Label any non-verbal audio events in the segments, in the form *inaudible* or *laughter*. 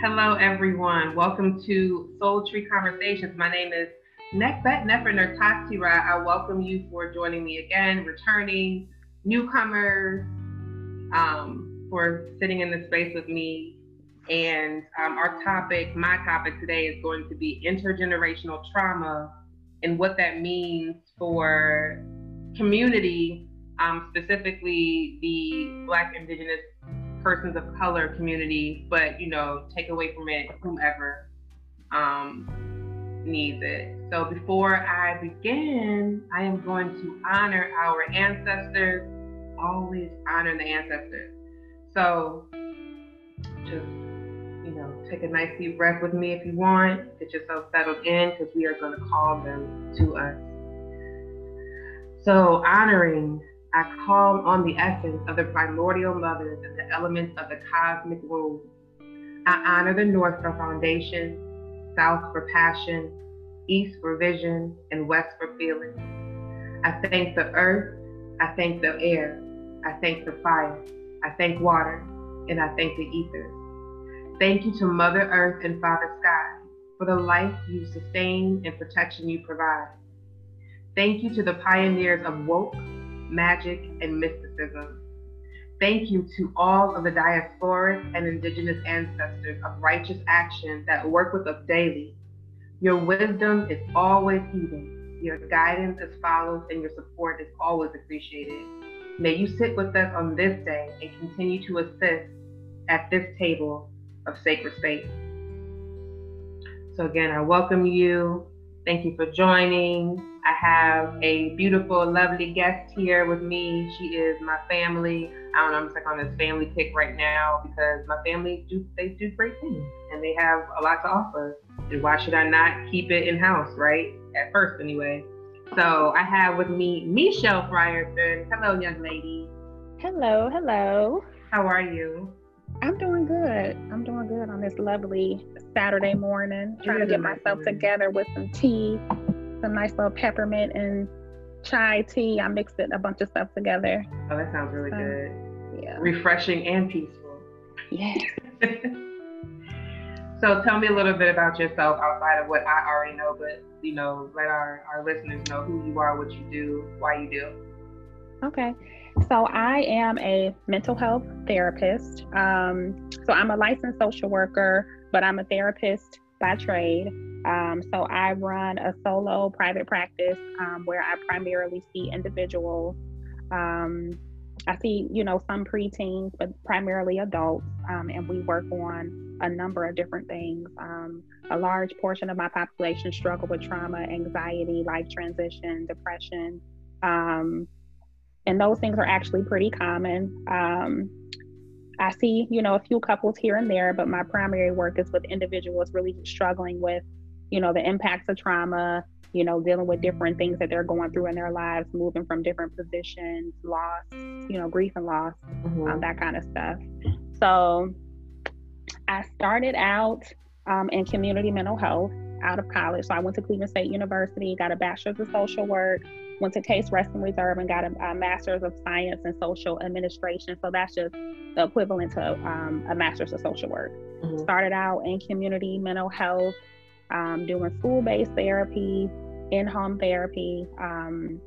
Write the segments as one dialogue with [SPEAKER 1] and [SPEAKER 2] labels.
[SPEAKER 1] Hello, everyone. Welcome to Soul Tree Conversations. My name is Nekbet Nefer Tatira. I welcome you for joining me again, returning newcomers, um, for sitting in the space with me. And um, our topic, my topic today, is going to be intergenerational trauma and what that means for community, um, specifically the Black, Indigenous, persons of color community, but you know, take away from it whomever um, needs it. So before I begin, I am going to honor our ancestors. Always honor the ancestors. So just you know, take a nice deep breath with me if you want. Get yourself settled in because we are going to call them to us. So honoring I call on the essence of the primordial mothers and the elements of the cosmic womb. I honor the North for foundation, South for passion, East for vision, and West for feeling. I thank the earth, I thank the air, I thank the fire, I thank water, and I thank the ether. Thank you to Mother Earth and Father Sky for the life you sustain and protection you provide. Thank you to the pioneers of woke, magic, and mysticism. Thank you to all of the diasporic and indigenous ancestors of righteous action that work with us daily. Your wisdom is always heeded, your guidance is followed, and your support is always appreciated. May you sit with us on this day and continue to assist at this table of sacred space. So, again, I welcome you. Thank you for joining. I have a beautiful, lovely guest here with me. She is my family. I don't know, I'm just like on this family kick right now because my family do they do great things and they have a lot to offer. And why should I not keep it in house, right? At first, anyway. So I have with me Michelle Frierson. Hello, young lady.
[SPEAKER 2] Hello, hello.
[SPEAKER 1] How are you?
[SPEAKER 2] I'm doing good. I'm doing good on this lovely Saturday morning, trying to get myself together with some tea some nice little peppermint and chai tea. I mixed it a bunch of stuff together.
[SPEAKER 1] Oh, that sounds really so, good.
[SPEAKER 2] Yeah.
[SPEAKER 1] Refreshing and peaceful.
[SPEAKER 2] Yes. *laughs*
[SPEAKER 1] so tell me a little bit about yourself outside of what I already know, but you know, let our, our listeners know who you are, what you do, why you do.
[SPEAKER 2] Okay. So I am a mental health therapist. Um, so I'm a licensed social worker, but I'm a therapist by trade. Um, so I run a solo private practice um, where I primarily see individuals. Um, I see, you know, some preteens, but primarily adults, um, and we work on a number of different things. Um, a large portion of my population struggle with trauma, anxiety, life transition, depression, um, and those things are actually pretty common. I see, you know, a few couples here and there, but my primary work is with individuals really struggling with you know, the impacts of trauma, you know, dealing with different things that they're going through in their lives, moving from different positions, loss, you know, grief and loss, mm-hmm. um, that kind of stuff. So I started out um, in community mental health out of college. So I went to Cleveland State University, got a bachelor's of social work, went to Case Western Reserve and got a, a master's of science in social administration. So that's just the equivalent to um, a master's of social work. Mm-hmm. Started out in community mental health, um, doing school based therapy, in home therapy um,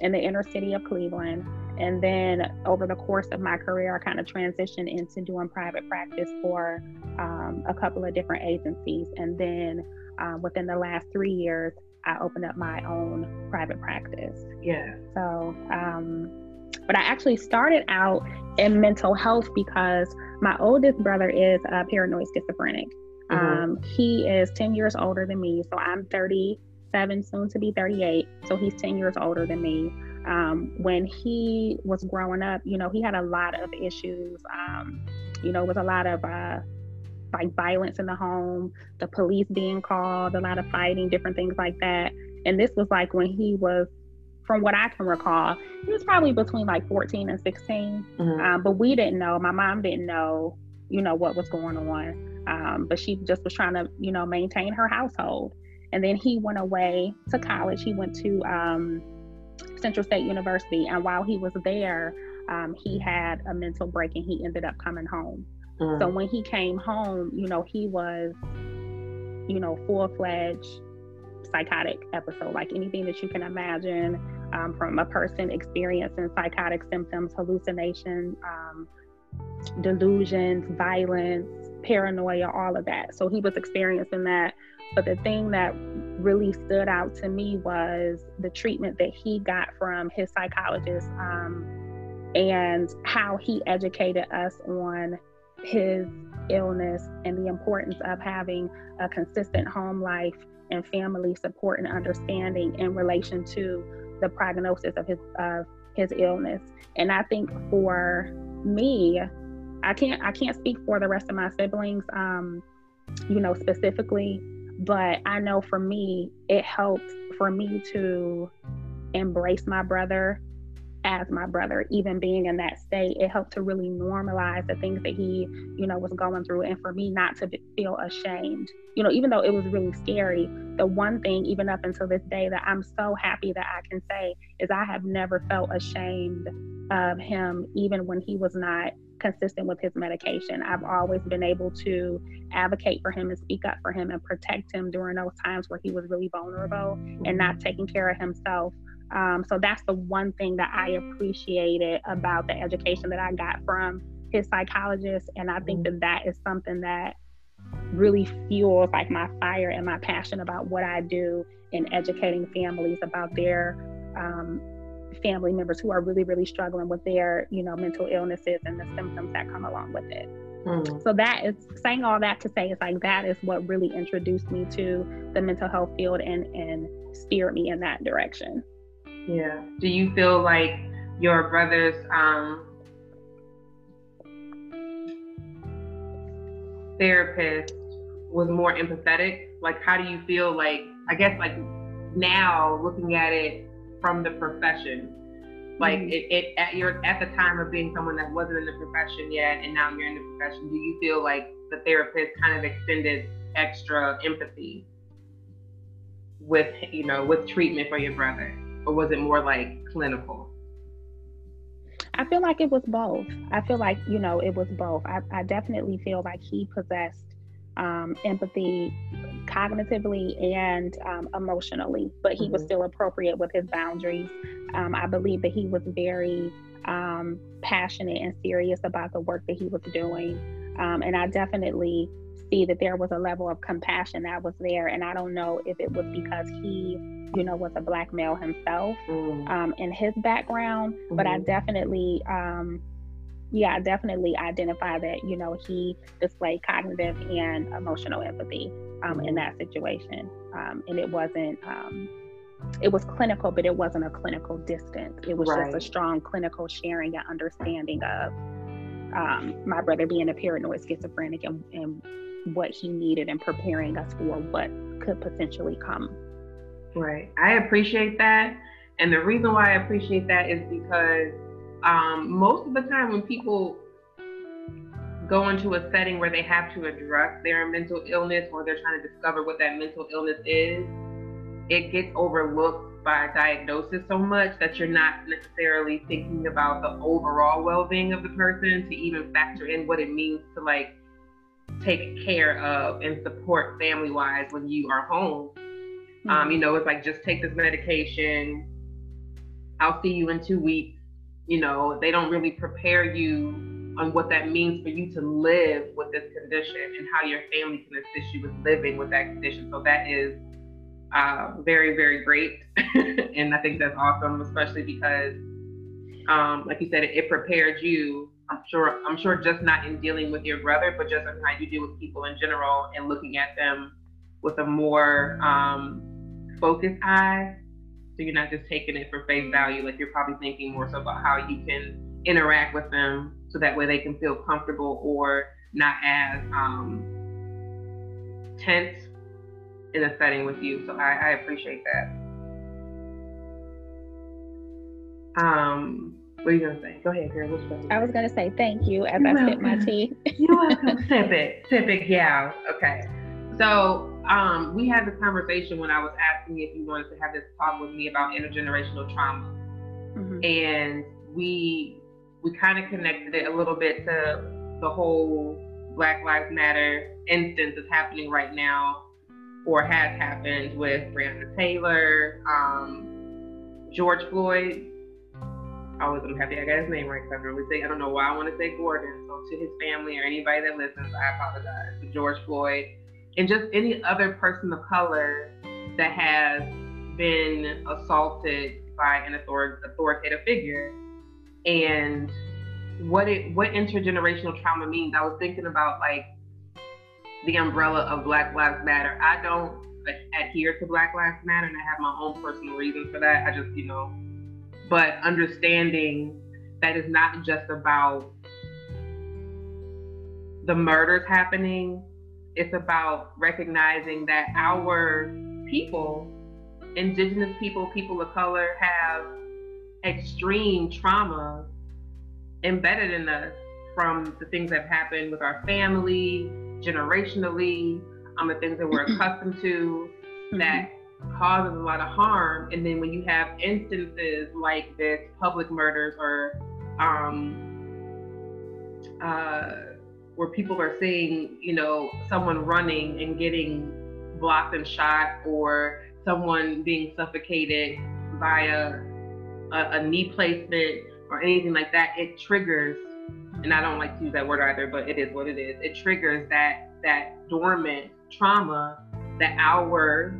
[SPEAKER 2] in the inner city of Cleveland. And then over the course of my career, I kind of transitioned into doing private practice for um, a couple of different agencies. And then uh, within the last three years, I opened up my own private practice.
[SPEAKER 1] Yeah.
[SPEAKER 2] So, um, but I actually started out in mental health because my oldest brother is a paranoid schizophrenic. Mm-hmm. Um, he is 10 years older than me. So I'm 37, soon to be 38. So he's 10 years older than me. Um, when he was growing up, you know, he had a lot of issues. Um, you know, with a lot of uh, like violence in the home, the police being called, a lot of fighting, different things like that. And this was like when he was, from what I can recall, he was probably between like 14 and 16. Mm-hmm. Um, but we didn't know, my mom didn't know, you know, what was going on. Um, but she just was trying to, you know, maintain her household. And then he went away to college. He went to um, Central State University. And while he was there, um, he had a mental break and he ended up coming home. Mm. So when he came home, you know, he was, you know, full fledged psychotic episode, like anything that you can imagine um, from a person experiencing psychotic symptoms, hallucination, um, delusions, violence, paranoia, all of that. So he was experiencing that. But the thing that really stood out to me was the treatment that he got from his psychologist um, and how he educated us on his illness and the importance of having a consistent home life and family support and understanding in relation to the prognosis of his of his illness. And I think for me, I can't I can't speak for the rest of my siblings, um, you know, specifically, but I know for me, it helped for me to embrace my brother as my brother, even being in that state, it helped to really normalize the things that he, you know, was going through. And for me not to feel ashamed, you know, even though it was really scary, the one thing, even up until this day, that I'm so happy that I can say is I have never felt ashamed of him, even when he was not consistent with his medication. I've always been able to advocate for him and speak up for him and protect him during those times where he was really vulnerable and not taking care of himself. Um, so that's the one thing that I appreciated about the education that I got from his psychologist. And I think that that is something that really fuels like my fire and my passion about what I do in educating families about their um, family members who are really, really struggling with their, you know, mental illnesses and the symptoms that come along with it. Mm. So that is saying all that to say it's like that is what really introduced me to the mental health field and and steered me in that direction.
[SPEAKER 1] Yeah. Do you feel like your brother's um, therapist was more empathetic? Like, how do you feel like, I guess, like now looking at it from the profession, like mm-hmm. it, it at your at the time of being someone that wasn't in the profession yet, and now you're in the profession, do you feel like the therapist kind of extended extra empathy with you know with treatment for your brother? Or was it more like clinical?
[SPEAKER 2] I feel like it was both. I feel like, you know, it was both. I, I definitely feel like he possessed um, empathy cognitively and um, emotionally, but he mm-hmm. was still appropriate with his boundaries. Um, I believe that he was very um, passionate and serious about the work that he was doing. Um, and I definitely see that there was a level of compassion that was there. And I don't know if it was because he, you know, was a black male himself mm. um, in his background, mm-hmm. but I mm-hmm. definitely, um, yeah, I definitely identify that, you know, he displayed cognitive and emotional empathy um, in that situation. Um, and it wasn't, um, it was clinical, but it wasn't a clinical distance. It was right. just a strong clinical sharing and understanding of um, my brother being a paranoid schizophrenic and, and what he needed and preparing us for what could potentially come.
[SPEAKER 1] Right. I appreciate that. And the reason why I appreciate that is because um, most of the time when people go into a setting where they have to address their mental illness or they're trying to discover what that mental illness is, it gets overlooked by diagnosis so much that you're not necessarily thinking about the overall well-being of the person to even factor in what it means to like take care of and support family wise when you are home. Mm-hmm. Um, you know, it's like just take this medication. I'll see you in two weeks. You know, they don't really prepare you on what that means for you to live with this condition and how your family can assist you with living with that condition. So that is uh, very, very great. *laughs* and I think that's awesome, especially because, um, like you said, it, it prepared you I'm sure I'm sure just not in dealing with your brother, but just in how you deal with people in general and looking at them with a more um, focused eye. So you're not just taking it for face value. Like you're probably thinking more so about how you can interact with them so that way they can feel comfortable or not as um, tense in a setting with you. So I, I appreciate that. Um, what are you gonna say? Go ahead, girl. What's
[SPEAKER 2] I was gonna say thank you as You're I sip my tea.
[SPEAKER 1] You're welcome. *laughs* sip it, sip it, yeah. Okay. So um, we had this conversation when I was asking if you wanted to have this talk with me about intergenerational trauma, mm-hmm. and we we kind of connected it a little bit to the whole Black Lives Matter instance that's happening right now or has happened with Breonna Taylor, um, George Floyd. I was I'm happy I got his name right because I really say I don't know why I want to say Gordon. So to his family or anybody that listens, I apologize. George Floyd and just any other person of color that has been assaulted by an authoritative figure and what it what intergenerational trauma means. I was thinking about like the umbrella of Black Lives Matter. I don't adhere to Black Lives Matter and I have my own personal reasons for that. I just, you know, but understanding that is not just about the murders happening, it's about recognizing that our people, indigenous people, people of color, have extreme trauma embedded in us from the things that have happened with our family, generationally, um, the things that we're *clears throat* accustomed to mm-hmm. that causes a lot of harm. And then when you have instances like this, public murders or um, uh, where people are seeing, you know, someone running and getting blocked and shot, or someone being suffocated by a, a, a knee placement or anything like that, it triggers. And I don't like to use that word either, but it is what it is. It triggers that that dormant trauma that our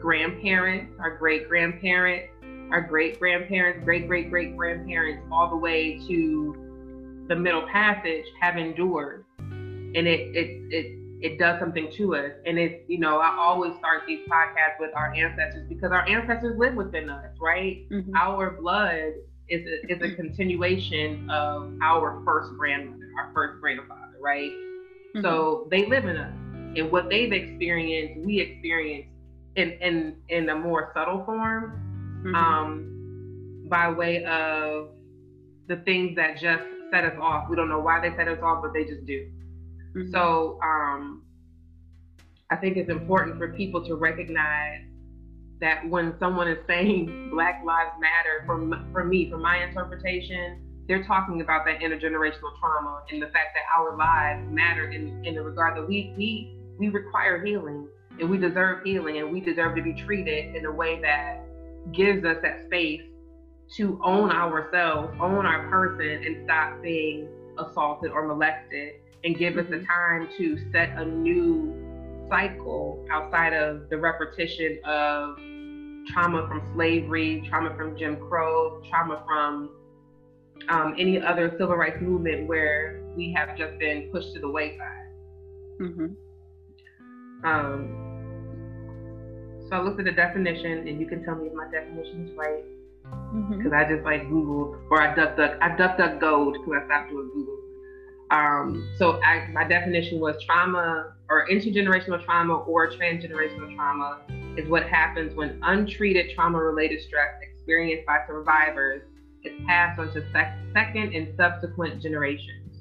[SPEAKER 1] grandparents, our great grandparents, our great grandparents, great great great grandparents, all the way to the Middle Passage have endured, and it it it it does something to us. And it's you know I always start these podcasts with our ancestors because our ancestors live within us, right? Mm-hmm. Our blood is a, is a continuation of our first grandmother, our first grandfather, right? Mm-hmm. So they live in us, and what they've experienced, we experience in in in a more subtle form, mm-hmm. um, by way of the things that just set us off. We don't know why they set us off, but they just do. Mm-hmm. So um, I think it's important for people to recognize that when someone is saying *laughs* Black Lives Matter, for, for me, for my interpretation, they're talking about that intergenerational trauma and the fact that our lives matter in, in the regard that we, we, we require healing and we deserve healing and we deserve to be treated in a way that gives us that space to own ourselves, own our person, and stop being assaulted or molested, and give us the mm-hmm. time to set a new cycle outside of the repetition of trauma from slavery, trauma from Jim Crow, trauma from um, any other civil rights movement where we have just been pushed to the wayside. Mm-hmm. Um, so I looked at the definition, and you can tell me if my definition is right. Because mm-hmm. I just like Googled, or I duck duck, I duck duck go because I stopped doing Google. Um, so I, my definition was trauma or intergenerational trauma or transgenerational trauma is what happens when untreated trauma-related stress experienced by survivors is passed on to sec- second and subsequent generations.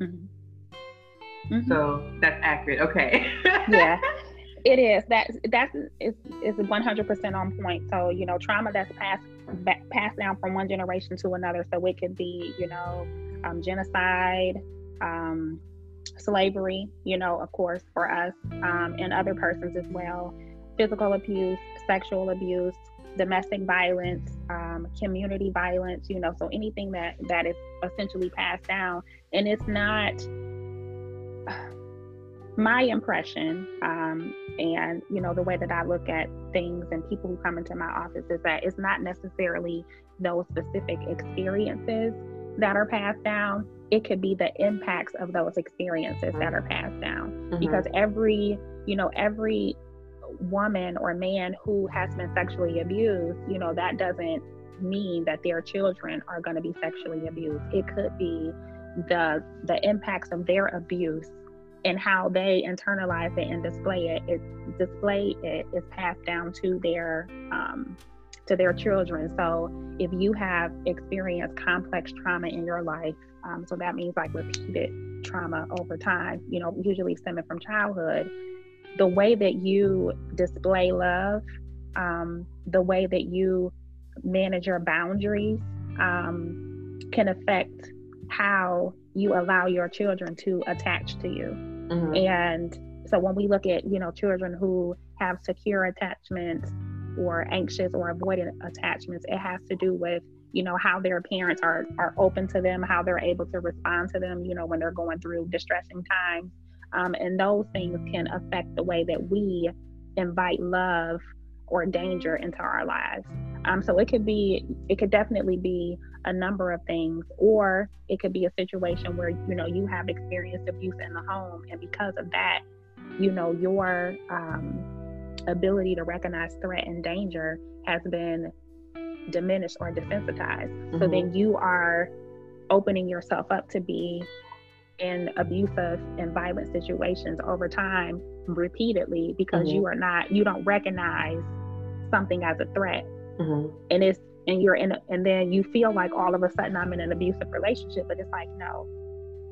[SPEAKER 1] Mm-hmm. Mm-hmm. So that's accurate. Okay.
[SPEAKER 2] yeah, *laughs* it is. That that's is is one hundred percent on point. So you know, trauma that's passed back, passed down from one generation to another. So it could be you know, um, genocide. Um, slavery, you know, of course, for us um, and other persons as well, physical abuse, sexual abuse, domestic violence, um, community violence, you know, so anything that that is essentially passed down. And it's not my impression, um, and you know, the way that I look at things and people who come into my office is that it's not necessarily those specific experiences that are passed down. It could be the impacts of those experiences that are passed down. Mm-hmm. Because every, you know, every woman or man who has been sexually abused, you know, that doesn't mean that their children are going to be sexually abused. It could be the the impacts of their abuse and how they internalize it and display it. It display it is passed down to their um, to their children. So if you have experienced complex trauma in your life, um, so that means like repeated trauma over time, you know, usually stemming from childhood, the way that you display love, um, the way that you manage your boundaries um, can affect how you allow your children to attach to you. Mm-hmm. And so when we look at, you know, children who have secure attachments or anxious or avoidant attachments, it has to do with, you know, how their parents are are open to them, how they're able to respond to them, you know, when they're going through distressing times. Um, and those things can affect the way that we invite love or danger into our lives. Um, so it could be, it could definitely be a number of things, or it could be a situation where you know you have experienced abuse in the home, and because of that, you know your um, ability to recognize threat and danger has been diminished or desensitized. Mm-hmm. So then you are opening yourself up to be in abusive and violent situations over time repeatedly because mm-hmm. you are not you don't recognize something as a threat mm-hmm. and it's and you're in a, and then you feel like all of a sudden i'm in an abusive relationship but it's like no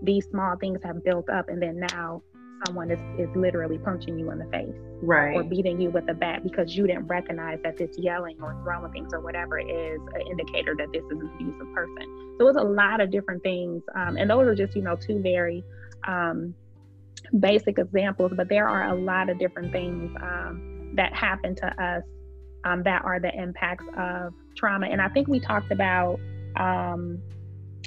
[SPEAKER 2] these small things have built up and then now someone is, is literally punching you in the face
[SPEAKER 1] right.
[SPEAKER 2] or beating you with a bat because you didn't recognize that this yelling or throwing things or whatever is an indicator that this is an abusive person. So it's a lot of different things um, and those are just you know two very um, basic examples but there are a lot of different things um, that happen to us um, that are the impacts of trauma. And i think we talked about um,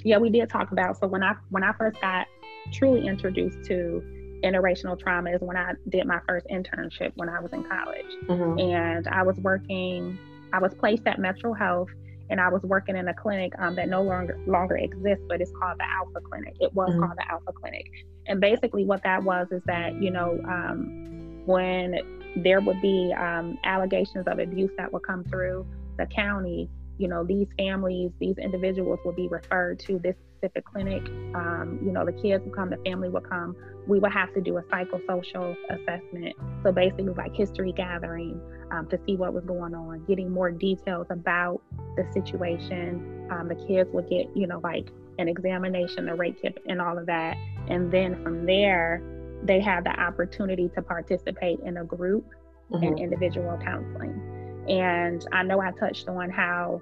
[SPEAKER 2] yeah we did talk about so when i when i first got truly introduced to interracial trauma is when I did my first internship when I was in college. Mm-hmm. And I was working, I was placed at MetroHealth and I was working in a clinic um, that no longer longer exists, but it's called the Alpha Clinic. It was mm-hmm. called the Alpha Clinic. And basically what that was is that, you know, um, when there would be um, allegations of abuse that would come through the county, you know, these families, these individuals will be referred to this specific clinic. Um, you know, the kids will come, the family will come. We will have to do a psychosocial assessment. So basically, like history gathering um, to see what was going on, getting more details about the situation. Um, the kids will get, you know, like an examination, a rape kit, and all of that. And then from there, they have the opportunity to participate in a group mm-hmm. and individual counseling. And I know I touched on how,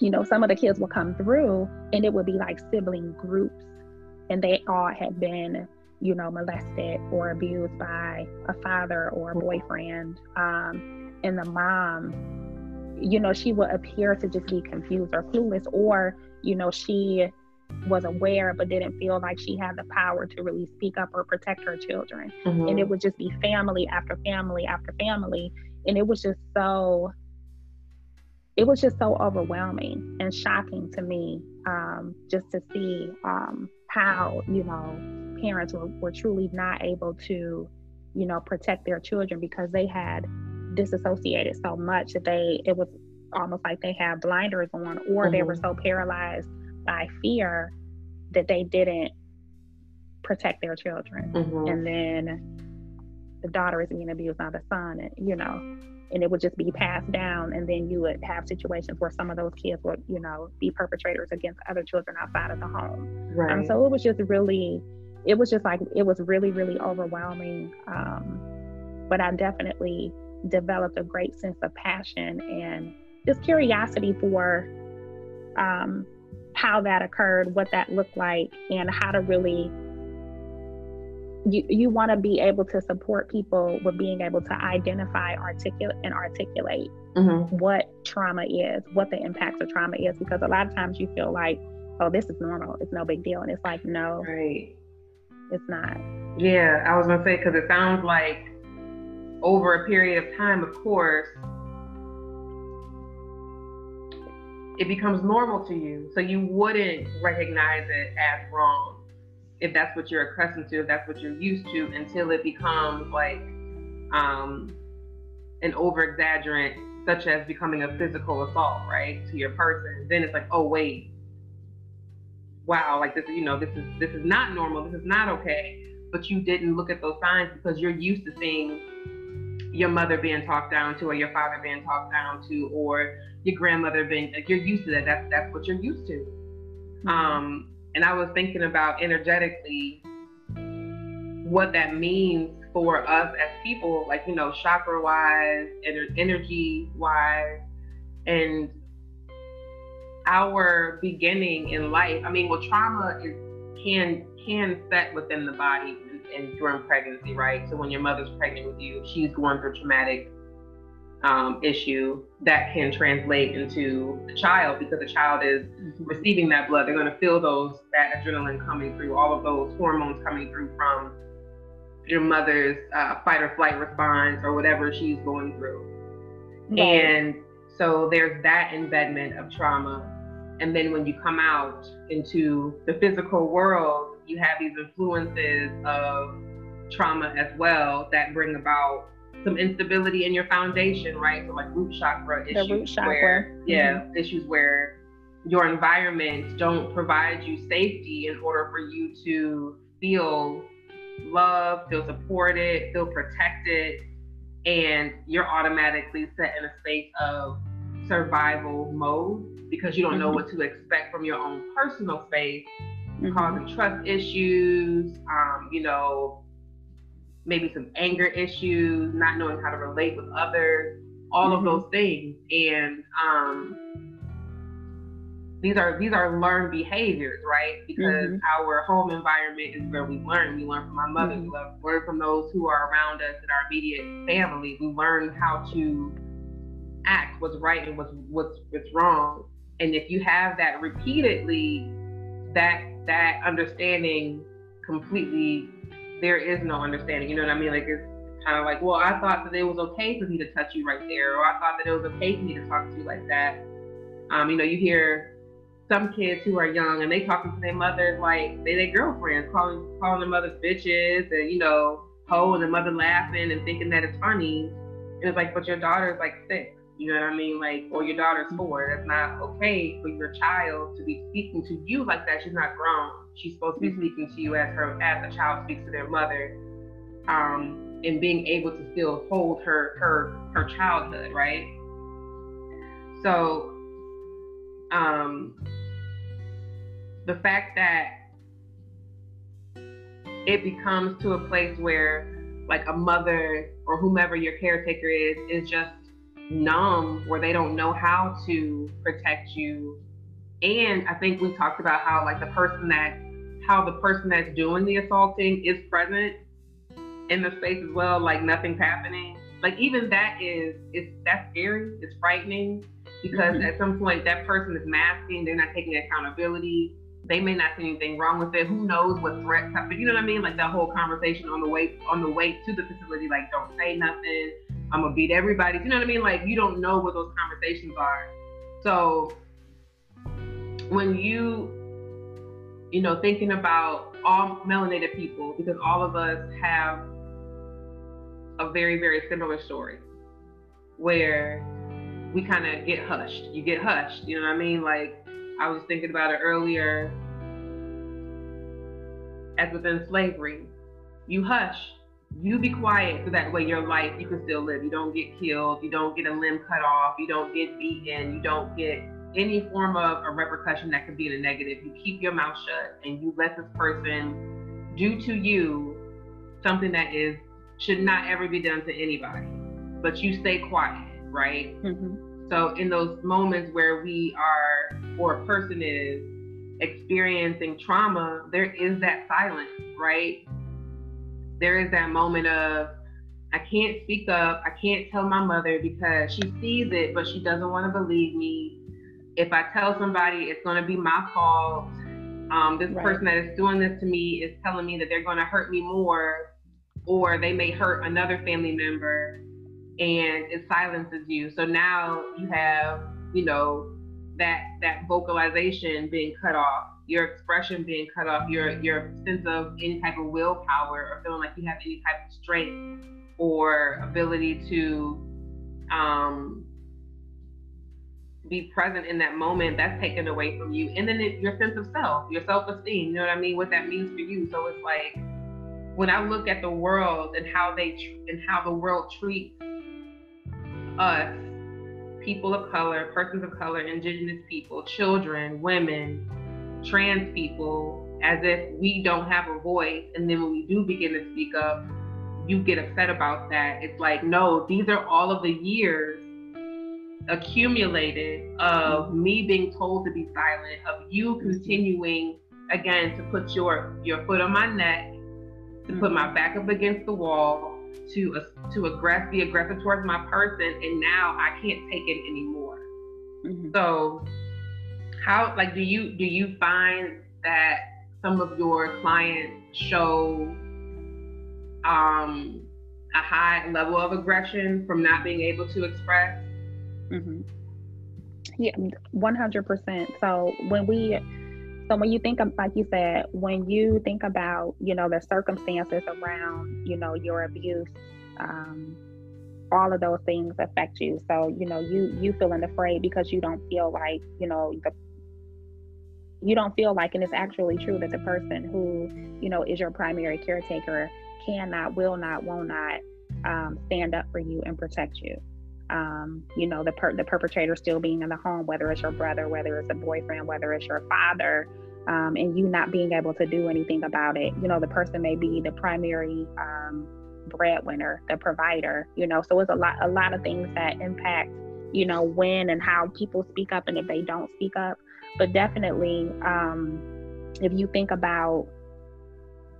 [SPEAKER 2] you know, some of the kids will come through and it would be like sibling groups, and they all had been, you know, molested or abused by a father or a boyfriend. Um, and the mom, you know, she would appear to just be confused or clueless, or, you know, she was aware but didn't feel like she had the power to really speak up or protect her children. Mm-hmm. And it would just be family after family after family and it was just so it was just so overwhelming and shocking to me um, just to see um, how you know parents were, were truly not able to you know protect their children because they had disassociated so much that they it was almost like they had blinders on or mm-hmm. they were mm-hmm. so paralyzed by fear that they didn't protect their children mm-hmm. and then the daughter is being abused by the son, and you know, and it would just be passed down. And then you would have situations where some of those kids would, you know, be perpetrators against other children outside of the home. Right. Um, so it was just really, it was just like it was really, really overwhelming. Um, but I definitely developed a great sense of passion and just curiosity for um, how that occurred, what that looked like, and how to really you, you want to be able to support people with being able to identify, articulate, and articulate mm-hmm. what trauma is, what the impacts of trauma is, because a lot of times you feel like, oh, this is normal, it's no big deal, and it's like, no,
[SPEAKER 1] right,
[SPEAKER 2] it's not.
[SPEAKER 1] Yeah, I was gonna say because it sounds like over a period of time, of course, it becomes normal to you, so you wouldn't recognize it as wrong if that's what you're accustomed to, if that's what you're used to, until it becomes like um, an over exaggerant, such as becoming a physical assault, right, to your person. Then it's like, oh wait, wow, like this, you know, this is this is not normal. This is not okay. But you didn't look at those signs because you're used to seeing your mother being talked down to, or your father being talked down to, or your grandmother being. Like, you're used to that. That's that's what you're used to. Mm-hmm. Um, and I was thinking about energetically what that means for us as people, like, you know, chakra wise, energy wise. And our beginning in life. I mean, well, trauma is can can set within the body and, and during pregnancy, right? So when your mother's pregnant with you, she's going through traumatic um, issue that can translate into a child because the child is mm-hmm. receiving that blood. They're going to feel those that adrenaline coming through, all of those hormones coming through from your mother's uh, fight or flight response or whatever she's going through. Right. And so there's that embedment of trauma. And then when you come out into the physical world, you have these influences of trauma as well that bring about some instability in your foundation, right? So like root chakra issues
[SPEAKER 2] root chakra.
[SPEAKER 1] where yeah, mm-hmm. issues where your environment don't provide you safety in order for you to feel loved, feel supported, feel protected, and you're automatically set in a space of survival mode because you don't know mm-hmm. what to expect from your own personal space, mm-hmm. causing trust issues, um, you know, maybe some anger issues, not knowing how to relate with others, all mm-hmm. of those things. And um, these are these are learned behaviors, right? Because mm-hmm. our home environment is where we learn. We learn from our mother. Mm-hmm. We learn from those who are around us in our immediate family. We learn how to act, what's right and what's what's what's wrong. And if you have that repeatedly, that that understanding completely there is no understanding. You know what I mean? Like it's kind of like, well, I thought that it was okay for me to touch you right there, or I thought that it was okay for me to talk to you like that. Um, you know, you hear some kids who are young and they talking to their mothers like they their girlfriends, calling calling their mothers bitches and you know, ho and the mother laughing and thinking that it's funny. And it's like, but your daughter's like six. You know what I mean? Like, or your daughter's four. That's not okay for your child to be speaking to you like that. She's not grown. She's supposed to be mm-hmm. speaking to you as her as a child speaks to their mother, um, and being able to still hold her her her childhood, right? So, um, the fact that it becomes to a place where like a mother or whomever your caretaker is is just numb where they don't know how to protect you and I think we talked about how like the person that how the person that's doing the assaulting is present in the space as well, like nothing's happening. Like even that is it's that's scary, it's frightening because mm-hmm. at some point that person is masking, they're not taking accountability. They may not see anything wrong with it. Who knows what threats happen? You know what I mean? Like that whole conversation on the way on the way to the facility, like don't say nothing. I'm gonna beat everybody. You know what I mean? Like you don't know what those conversations are. So when you, you know, thinking about all melanated people, because all of us have a very, very similar story where we kind of get hushed. You get hushed, you know what I mean? Like, I was thinking about it earlier as within slavery. You hush, you be quiet so that way your life you can still live. You don't get killed, you don't get a limb cut off, you don't get beaten, you don't get any form of a repercussion that could be in a negative, you keep your mouth shut and you let this person do to you something that is should not ever be done to anybody. But you stay quiet, right? Mm-hmm. So in those moments where we are or a person is experiencing trauma, there is that silence, right? There is that moment of I can't speak up. I can't tell my mother because she sees it, but she doesn't want to believe me if I tell somebody it's going to be my fault, um, this right. person that is doing this to me is telling me that they're going to hurt me more, or they may hurt another family member, and it silences you. So now you have, you know, that that vocalization being cut off, your expression being cut off, your your sense of any type of willpower or feeling like you have any type of strength or ability to um, be present in that moment, that's taken away from you. And then it, your sense of self, your self esteem, you know what I mean? What that means for you. So it's like when I look at the world and how they tr- and how the world treats us, people of color, persons of color, indigenous people, children, women, trans people, as if we don't have a voice. And then when we do begin to speak up, you get upset about that. It's like, no, these are all of the years accumulated of me being told to be silent, of you continuing again to put your your foot on my neck, to put my back up against the wall, to uh, to aggress be aggressive towards my person, and now I can't take it anymore. Mm-hmm. So, how like do you do you find that some of your clients show um, a high level of aggression from not being able to express?
[SPEAKER 2] Mm-hmm. Yeah, one hundred percent. So when we, so when you think of, like you said, when you think about, you know, the circumstances around, you know, your abuse, um, all of those things affect you. So you know, you you feeling afraid because you don't feel like, you know, the you don't feel like, and it's actually true that the person who, you know, is your primary caretaker cannot, will not, will not um, stand up for you and protect you um, you know, the per- the perpetrator still being in the home, whether it's your brother, whether it's a boyfriend, whether it's your father, um, and you not being able to do anything about it. You know, the person may be the primary um, breadwinner, the provider. You know, so it's a lot a lot of things that impact, you know, when and how people speak up and if they don't speak up. But definitely, um, if you think about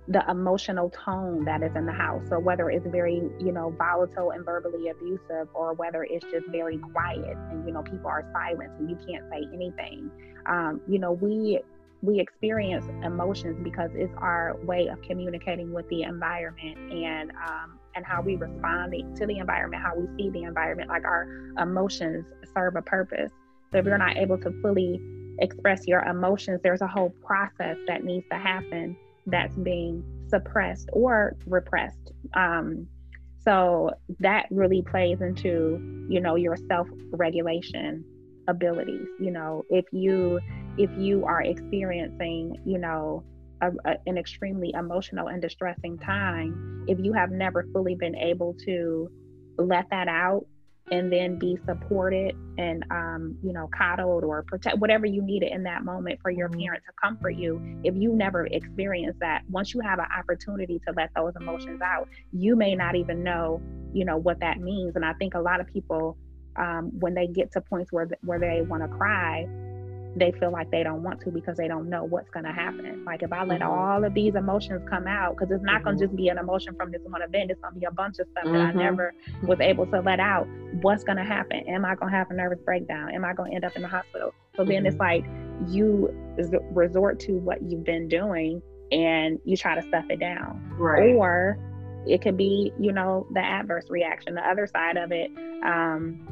[SPEAKER 2] the emotional tone that is in the house. So whether it's very, you know, volatile and verbally abusive or whether it's just very quiet and, you know, people are silent and you can't say anything. Um, you know, we we experience emotions because it's our way of communicating with the environment and um, and how we respond to the environment, how we see the environment. Like our emotions serve a purpose. So if you're not able to fully express your emotions, there's a whole process that needs to happen that's being suppressed or repressed. Um, so that really plays into, you know, your self-regulation abilities. You know, if you if you are experiencing, you know, a, a, an extremely emotional and distressing time, if you have never fully been able to let that out and then be supported and um, you know coddled or protect whatever you needed in that moment for your mm-hmm. parent to comfort you if you never experience that once you have an opportunity to let those emotions out you may not even know you know what that means and i think a lot of people um, when they get to points where where they want to cry they feel like they don't want to because they don't know what's going to happen. Like if I let mm-hmm. all of these emotions come out, because it's not mm-hmm. going to just be an emotion from this one event, it's going to be a bunch of stuff mm-hmm. that I mm-hmm. never was able to let out. What's going to happen? Am I going to have a nervous breakdown? Am I going to end up in the hospital? So then it's mm-hmm. like you resort to what you've been doing and you try to stuff it down.
[SPEAKER 1] Right.
[SPEAKER 2] Or it could be, you know, the adverse reaction, the other side of it. Um,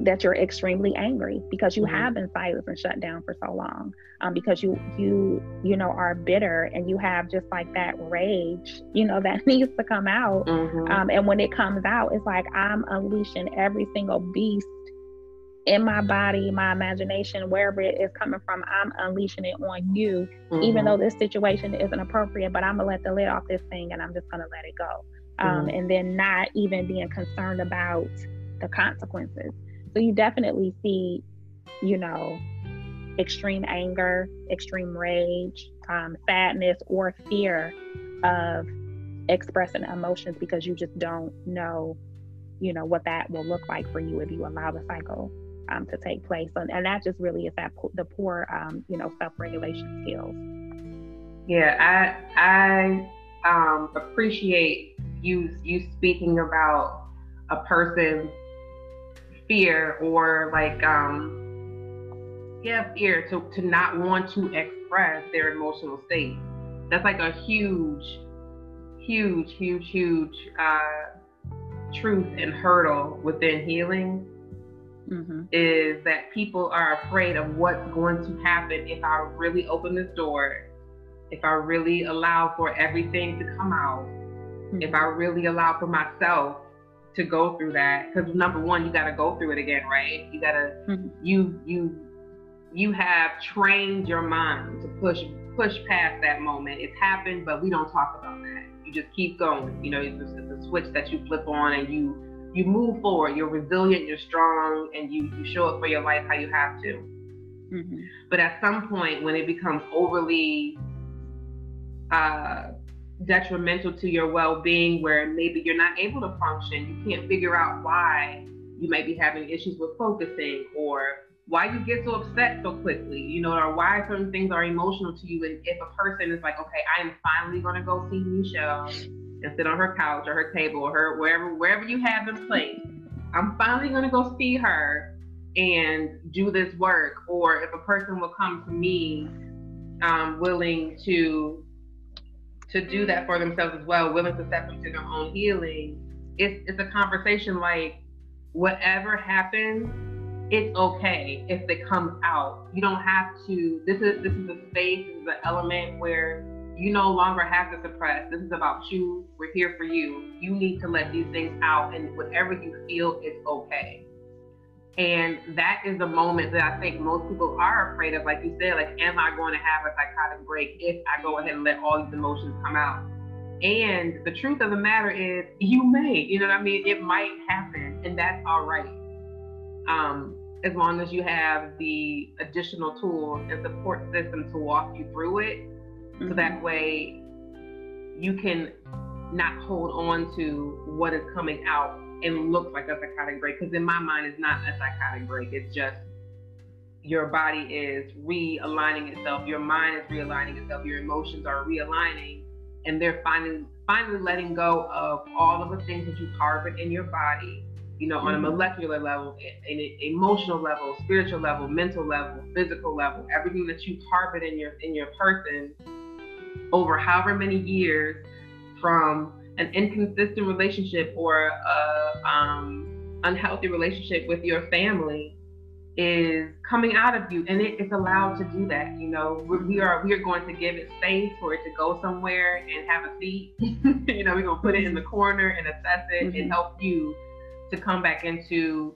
[SPEAKER 2] that you're extremely angry because you mm-hmm. have been silenced and shut down for so long um, because you you you know are bitter and you have just like that rage you know *laughs* that needs to come out mm-hmm. um, and when it comes out it's like i'm unleashing every single beast in my body my imagination wherever it is coming from i'm unleashing it on you mm-hmm. even though this situation isn't appropriate but i'm gonna let the lid off this thing and i'm just gonna let it go um, mm-hmm. and then not even being concerned about the consequences so you definitely see, you know, extreme anger, extreme rage, um, sadness, or fear of expressing emotions because you just don't know, you know, what that will look like for you if you allow the cycle um, to take place. And, and that just really is that the poor, um, you know, self-regulation skills.
[SPEAKER 1] Yeah, I I um, appreciate you you speaking about a person fear or like um yeah fear to, to not want to express their emotional state that's like a huge huge huge huge uh truth and hurdle within healing mm-hmm. is that people are afraid of what's going to happen if i really open this door if i really allow for everything to come out mm-hmm. if i really allow for myself to go through that because number one you got to go through it again right? You got to mm-hmm. you you you have trained your mind to push push past that moment. It's happened but we don't talk about that. You just keep going. You know it's, it's a switch that you flip on and you you move forward. You're resilient you're strong and you you show up for your life how you have to. Mm-hmm. but at some point when it becomes overly uh detrimental to your well-being where maybe you're not able to function you can't figure out why you might be having issues with focusing or why you get so upset so quickly, you know, or why certain things are emotional to you. And if a person is like, okay, I am finally gonna go see Michelle and sit on her couch or her table or her wherever wherever you have in place, I'm finally gonna go see her and do this work. Or if a person will come to me um, willing to to do that for themselves as well, willing to step into their own healing, it's it's a conversation like whatever happens it's okay if it comes out. You don't have to. This is this is a space. This is an element where you no longer have to suppress. This is about you. We're here for you. You need to let these things out, and whatever you feel is okay. And that is the moment that I think most people are afraid of. Like you said, like, am I going to have a psychotic break if I go ahead and let all these emotions come out? And the truth of the matter is, you may. You know what I mean? It might happen, and that's all right. Um, as long as you have the additional tools and support system to walk you through it. Mm-hmm. So that way you can not hold on to what is coming out and look like a psychotic break. Because in my mind, it's not a psychotic break. It's just your body is realigning itself, your mind is realigning itself, your emotions are realigning, and they're finally finally letting go of all of the things that you've harbored in your body you know, on a mm-hmm. molecular level, an emotional level, spiritual level, mental level, physical level, everything that you've harbored in your in your person over however many years from an inconsistent relationship or a um, unhealthy relationship with your family is coming out of you and it is allowed to do that you know we are we are going to give it space for it to go somewhere and have a seat *laughs* you know we're going to put it in the corner and assess it mm-hmm. and help you to come back into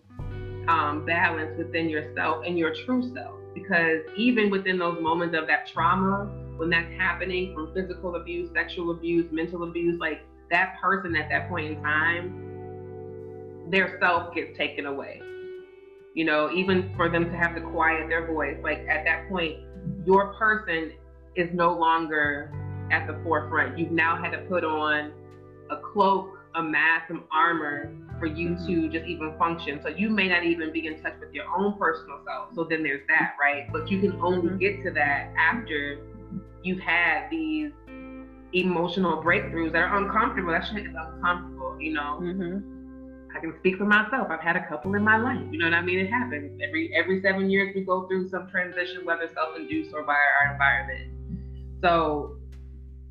[SPEAKER 1] um, balance within yourself and your true self. Because even within those moments of that trauma, when that's happening from physical abuse, sexual abuse, mental abuse, like that person at that point in time, their self gets taken away. You know, even for them to have to quiet their voice, like at that point, your person is no longer at the forefront. You've now had to put on a cloak, a mask, some armor for you to just even function. So you may not even be in touch with your own personal self. So then there's that, right? But you can only mm-hmm. get to that after you've had these emotional breakthroughs that are uncomfortable. That shit is uncomfortable, you know. Mm-hmm. I can speak for myself. I've had a couple in my life. You know what I mean? It happens every every seven years. We go through some transition, whether self-induced or by our environment. So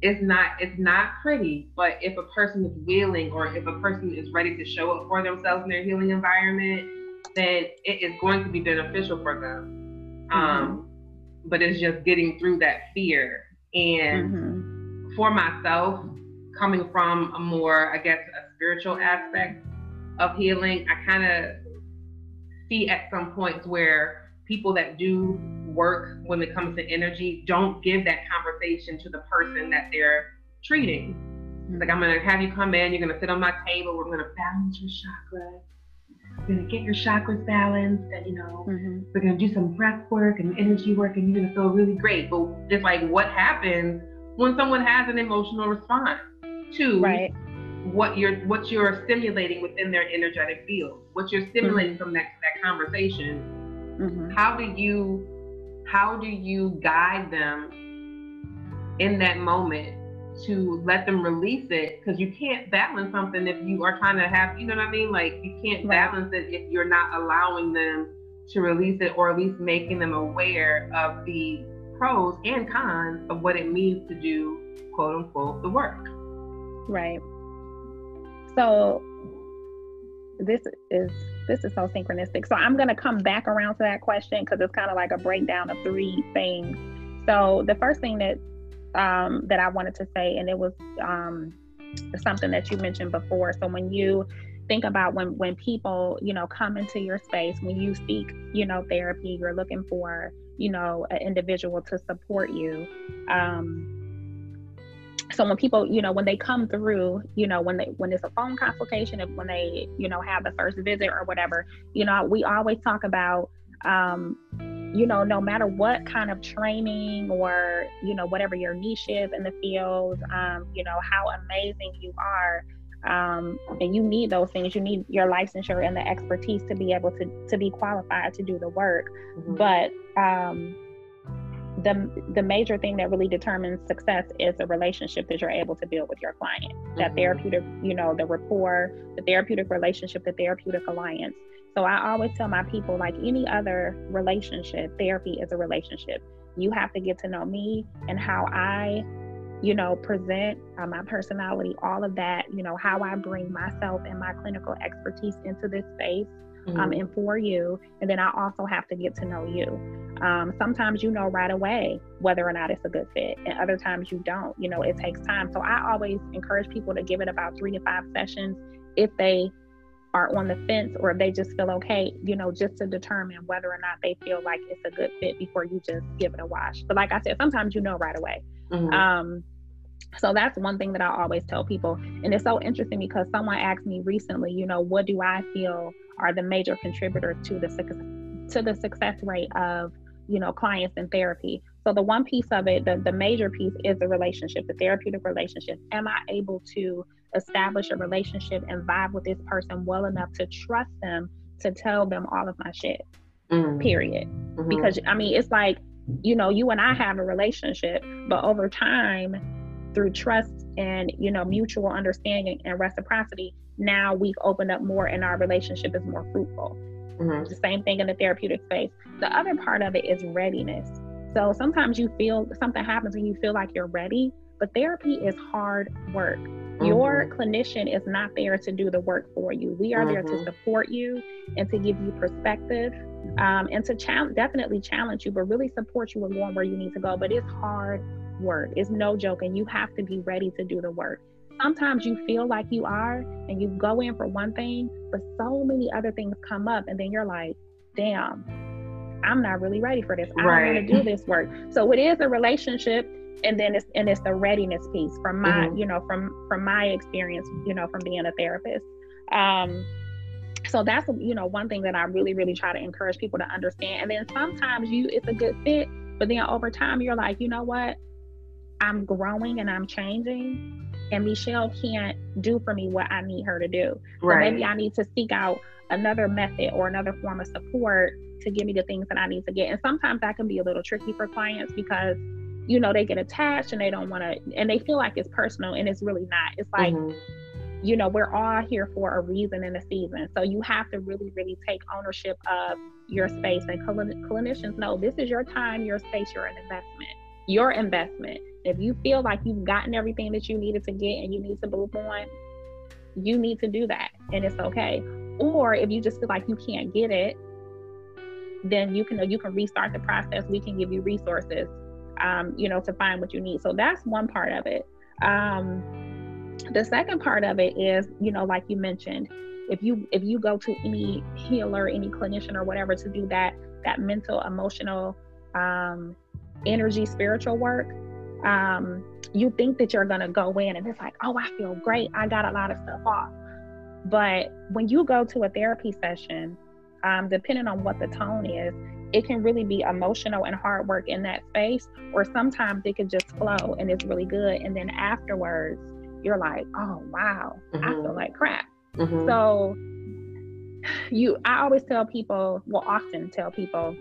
[SPEAKER 1] it's not it's not pretty but if a person is willing or if a person is ready to show up for themselves in their healing environment then it is going to be beneficial for them mm-hmm. um, but it's just getting through that fear and mm-hmm. For myself coming from a more i guess a spiritual aspect of healing i kind of see at some points where people that do work when it comes to energy, don't give that conversation to the person that they're treating. like, I'm gonna have you come in, you're gonna sit on my table, we're gonna balance your chakras. We're gonna get your chakras balanced, and you know, mm-hmm. we're gonna do some breath work and energy work, and you're gonna feel really great. But it's like, what happens when someone has an emotional response to right. what you're what you're stimulating within their energetic field, what you're stimulating mm-hmm. from that that conversation? Mm-hmm. How do you how do you guide them in that moment to let them release it because you can't balance something if you are trying to have you know what i mean like you can't right. balance it if you're not allowing them to release it or at least making them aware of the pros and cons of what it means to do quote unquote the work
[SPEAKER 2] right so this is this is so synchronistic. So I'm to come back around to that question because it's kind of like a breakdown of three things. So the first thing that um, that I wanted to say, and it was um, something that you mentioned before. So when you think about when when people you know come into your space, when you seek you know therapy, you're looking for you know an individual to support you. Um, so when people you know when they come through you know when they when it's a phone consultation if when they you know have the first visit or whatever you know we always talk about um, you know no matter what kind of training or you know whatever your niche is in the field um, you know how amazing you are um, and you need those things. You need your licensure and the expertise to be able to to be qualified to do the work. Mm-hmm. But um, the the major thing that really determines success is the relationship that you're able to build with your client. Mm-hmm. That therapeutic, you know, the rapport, the therapeutic relationship, the therapeutic alliance. So I always tell my people, like any other relationship, therapy is a relationship. You have to get to know me and how I you know, present uh, my personality, all of that, you know, how I bring myself and my clinical expertise into this space um, mm-hmm. um, and for you. And then I also have to get to know you. Um, sometimes you know right away whether or not it's a good fit, and other times you don't. You know, it takes time. So I always encourage people to give it about three to five sessions if they are on the fence or if they just feel okay, you know, just to determine whether or not they feel like it's a good fit before you just give it a wash. But like I said, sometimes you know right away. Mm-hmm. Um, so that's one thing that I always tell people. And it's so interesting because someone asked me recently, you know, what do I feel are the major contributors to the to the success rate of, you know, clients in therapy. So the one piece of it, the, the major piece is the relationship, the therapeutic relationship. Am I able to establish a relationship and vibe with this person well enough to trust them to tell them all of my shit? Mm-hmm. Period. Mm-hmm. Because I mean, it's like, you know, you and I have a relationship, but over time, through trust and you know mutual understanding and reciprocity now we've opened up more and our relationship is more fruitful mm-hmm. the same thing in the therapeutic space the other part of it is readiness so sometimes you feel something happens and you feel like you're ready but therapy is hard work mm-hmm. your clinician is not there to do the work for you we are mm-hmm. there to mm-hmm. support you and to give you perspective um, and to challenge definitely challenge you but really support you in going where you need to go but it's hard work. It's no joke, and you have to be ready to do the work. Sometimes you feel like you are, and you go in for one thing, but so many other things come up, and then you're like, damn, I'm not really ready for this. I right. don't want to do this work. So it is a relationship and then it's and it's the readiness piece from my mm-hmm. you know from from my experience you know from being a therapist um so that's you know one thing that i really really try to encourage people to understand and then sometimes you it's a good fit but then over time you're like you know what I'm growing and I'm changing, and Michelle can't do for me what I need her to do. Right. So maybe I need to seek out another method or another form of support to give me the things that I need to get. And sometimes that can be a little tricky for clients because you know they get attached and they don't want to and they feel like it's personal and it's really not. It's like mm-hmm you know, we're all here for a reason and a season. So you have to really, really take ownership of your space. And clinicians know this is your time, your space, your an investment, your investment. If you feel like you've gotten everything that you needed to get and you need to move on, you need to do that and it's okay. Or if you just feel like you can't get it, then you can you can restart the process. We can give you resources, um, you know, to find what you need. So that's one part of it. Um, the second part of it is, you know, like you mentioned, if you if you go to any healer, any clinician or whatever to do that that mental, emotional, um, energy, spiritual work, um, you think that you're gonna go in and it's like, oh, I feel great. I got a lot of stuff off. But when you go to a therapy session, um, depending on what the tone is, it can really be emotional and hard work in that space, or sometimes it could just flow and it's really good. And then afterwards, you're like, oh wow, mm-hmm. I feel like crap. Mm-hmm. So you I always tell people, well often tell people,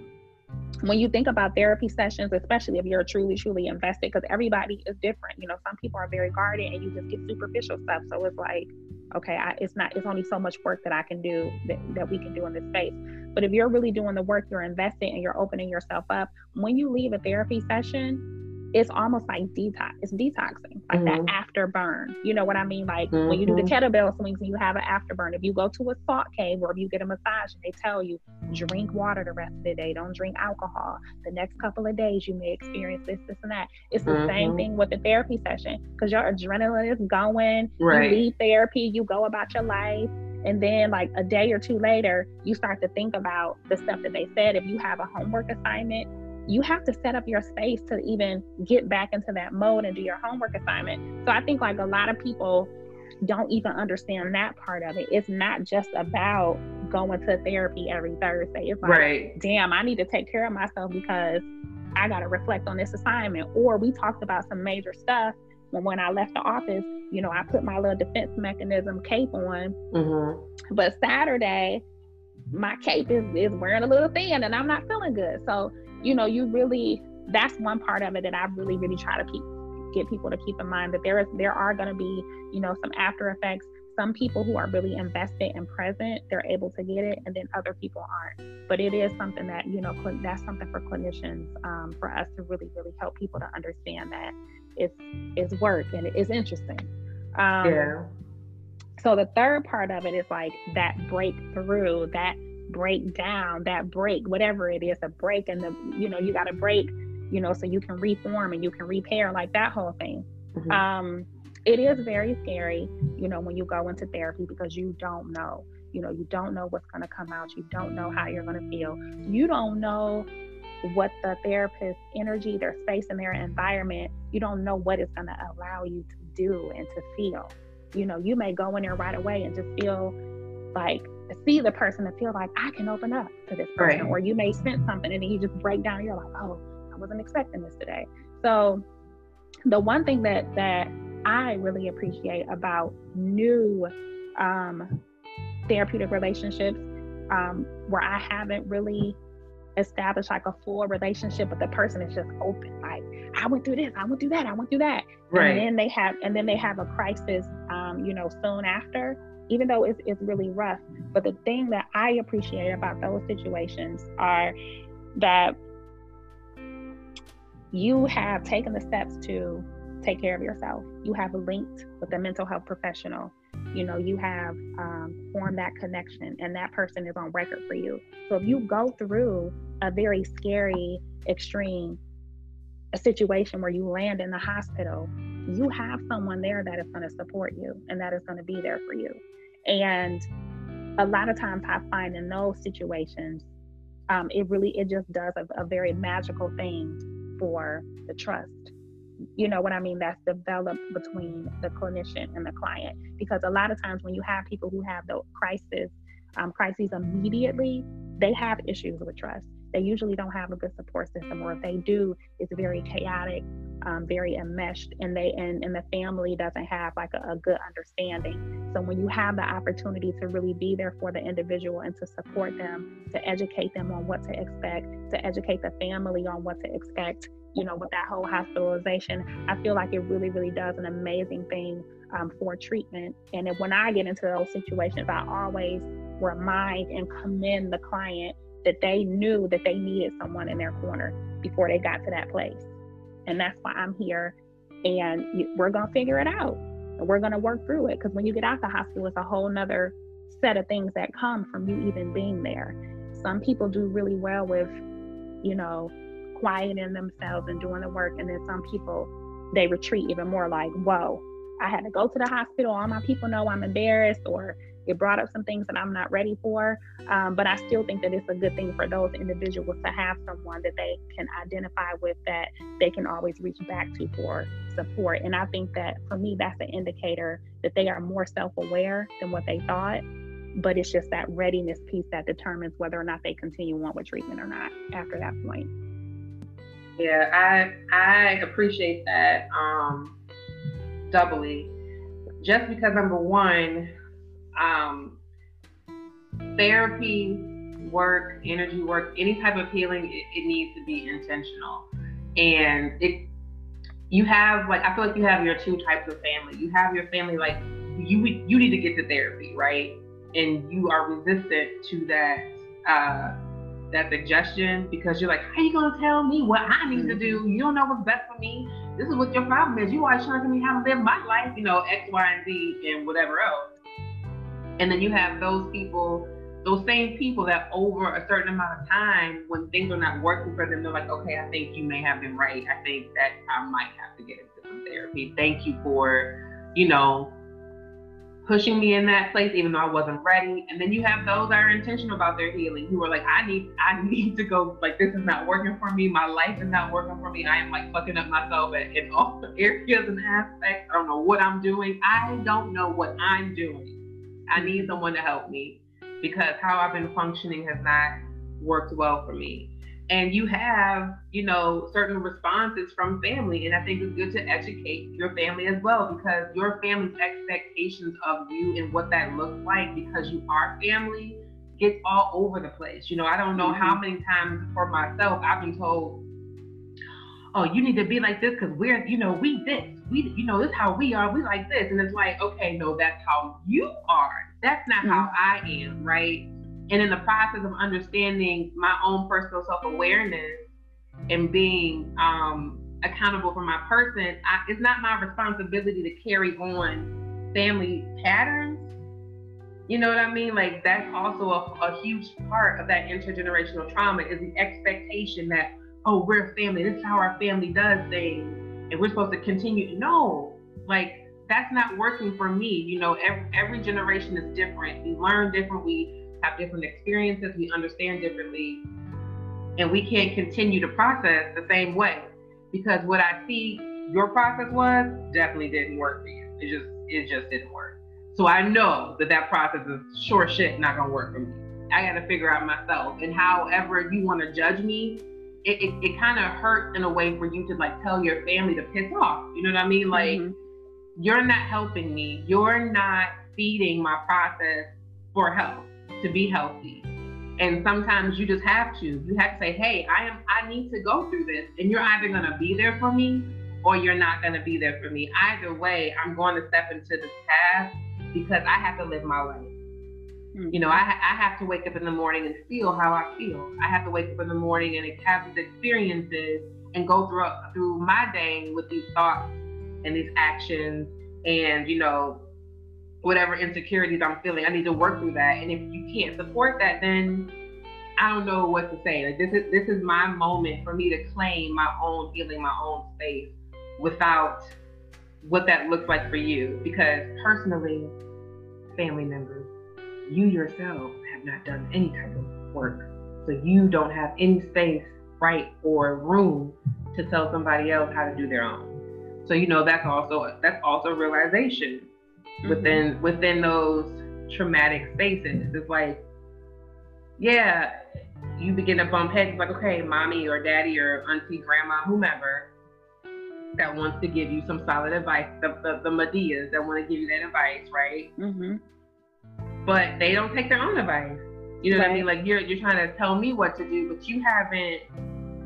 [SPEAKER 2] when you think about therapy sessions, especially if you're truly, truly invested, because everybody is different. You know, some people are very guarded and you just get superficial stuff. So it's like, okay, I, it's not, it's only so much work that I can do that, that we can do in this space. But if you're really doing the work, you're investing and you're opening yourself up, when you leave a therapy session, it's almost like detox. It's detoxing, like mm-hmm. that afterburn. You know what I mean? Like mm-hmm. when you do the mm-hmm. kettlebell swings and you have an afterburn. If you go to a salt cave or if you get a massage and they tell you drink water the rest of the day, don't drink alcohol. The next couple of days you may experience this, this, and that. It's the mm-hmm. same thing with the therapy session because your adrenaline is going. Right. You leave therapy, you go about your life. And then, like a day or two later, you start to think about the stuff that they said. If you have a homework assignment, you have to set up your space to even get back into that mode and do your homework assignment. So I think like a lot of people don't even understand that part of it. It's not just about going to therapy every Thursday. It's like, right. damn, I need to take care of myself because I got to reflect on this assignment. Or we talked about some major stuff when, when I left the office, you know, I put my little defense mechanism cape on. Mm-hmm. But Saturday, my cape is, is wearing a little thin and I'm not feeling good. So, you know, you really, that's one part of it that I really, really try to keep get people to keep in mind that there is there are going to be you know some after effects. Some people who are really invested and present they're able to get it and then other people aren't. But it is something that you know that's something for clinicians um, for us to really really help people to understand that it's it's work and it's interesting. Um, yeah. so the third part of it is like that breakthrough that breakdown that break whatever it is a break and the you know you got to break you know so you can reform and you can repair like that whole thing mm-hmm. um it is very scary, you know, when you go into therapy because you don't know. You know, you don't know what's going to come out. You don't know how you're going to feel. You don't know what the therapist's energy, their space, and their environment, you don't know what it's going to allow you to do and to feel. You know, you may go in there right away and just feel like, see the person and feel like I can open up to this person. Right. Or you may sense something and then you just break down. you're like, oh, I wasn't expecting this today. So, the one thing that that I really appreciate about new um, therapeutic relationships um, where I haven't really established like a full relationship, but the person is just open. Like I went through this, I went through that, I went through that, right. and then they have, and then they have a crisis, um, you know, soon after. Even though it's, it's really rough, but the thing that I appreciate about those situations are that you have taken the steps to take care of yourself. You have linked with a mental health professional. You know, you have um, formed that connection, and that person is on record for you. So if you go through a very scary, extreme a situation where you land in the hospital, you have someone there that is going to support you and that is going to be there for you. And a lot of times I find in those situations, um, it really it just does a, a very magical thing for the trust you know what I mean, that's developed between the clinician and the client. Because a lot of times when you have people who have the crisis, um, crises immediately, they have issues with trust. They usually don't have a good support system, or if they do, it's very chaotic, um, very enmeshed, and they and, and the family doesn't have like a, a good understanding. So when you have the opportunity to really be there for the individual and to support them, to educate them on what to expect, to educate the family on what to expect, you know, with that whole hospitalization, I feel like it really, really does an amazing thing um, for treatment. And when I get into those situations, I always remind and commend the client that they knew that they needed someone in their corner before they got to that place. And that's why I'm here. And we're going to figure it out. And we're going to work through it. Because when you get out of the hospital, it's a whole nother set of things that come from you even being there. Some people do really well with, you know, quieting themselves and doing the work. And then some people, they retreat even more like, whoa, I had to go to the hospital. All my people know I'm embarrassed or it brought up some things that I'm not ready for. Um, but I still think that it's a good thing for those individuals to have someone that they can identify with that they can always reach back to for support. And I think that for me, that's an indicator that they are more self aware than what they thought. But it's just that readiness piece that determines whether or not they continue on with treatment or not after that point.
[SPEAKER 1] Yeah, I I appreciate that um, doubly. Just because number one, um, therapy work, energy work, any type of healing, it, it needs to be intentional. And it you have like I feel like you have your two types of family. You have your family like you you need to get to therapy, right? And you are resistant to that uh that suggestion because you're like, how you gonna tell me what I need to do? You don't know what's best for me. This is what your problem is. You always trying to tell me how to live my life, you know, X, Y, and Z, and whatever else. And then you have those people, those same people that over a certain amount of time, when things are not working for them, they're like, okay, I think you may have been right. I think that I might have to get into some therapy. Thank you for, you know, pushing me in that place even though I wasn't ready. And then you have those that are intentional about their healing who are like, I need I need to go like this is not working for me. My life is not working for me. I am like fucking up myself in all *laughs* areas and aspects. I don't know what I'm doing. I don't know what I'm doing. I need someone to help me because how I've been functioning has not worked well for me. and you have, you know, certain responses from family. And I think it's good to educate your family as well because your family's expectations of you and what that looks like because you are family gets all over the place. You know, I don't know mm-hmm. how many times for myself I've been told, oh, you need to be like this because we're, you know, we this, we, you know, this how we are, we like this. And it's like, okay, no, that's how you are. That's not mm-hmm. how I am, right? And in the process of understanding my own personal self awareness and being um, accountable for my person, I, it's not my responsibility to carry on family patterns. You know what I mean? Like that's also a, a huge part of that intergenerational trauma is the expectation that oh we're family. This is how our family does things, and we're supposed to continue. No, like that's not working for me. You know, every every generation is different. We learn different. We have different experiences, we understand differently, and we can't continue to process the same way. Because what I see your process was definitely didn't work for you. It just it just didn't work. So I know that that process is sure shit not gonna work for me. I got to figure out myself. And however you want to judge me, it, it, it kind of hurts in a way for you to like tell your family to piss off. You know what I mean? Like, mm-hmm. you're not helping me. You're not feeding my process for health to be healthy. And sometimes you just have to. You have to say, hey, I am I need to go through this. And you're either gonna be there for me or you're not gonna be there for me. Either way, I'm going to step into this path because I have to live my life. You know, I, I have to wake up in the morning and feel how I feel. I have to wake up in the morning and have these experiences and go through through my day with these thoughts and these actions and you know whatever insecurities I'm feeling. I need to work through that. And if you can't support that, then I don't know what to say. Like this is this is my moment for me to claim my own healing, my own space without what that looks like for you. Because personally, family members, you yourself have not done any type of work. So you don't have any space, right, or room to tell somebody else how to do their own. So you know that's also that's also realization mm-hmm. within within those traumatic spaces. It's like, yeah, you begin to bump heads. Like, okay, mommy or daddy or auntie, grandma, whomever that wants to give you some solid advice, the the, the Madeas that want to give you that advice, right? Mm-hmm. But they don't take their own advice. You know right. what I mean? Like you're you're trying to tell me what to do, but you haven't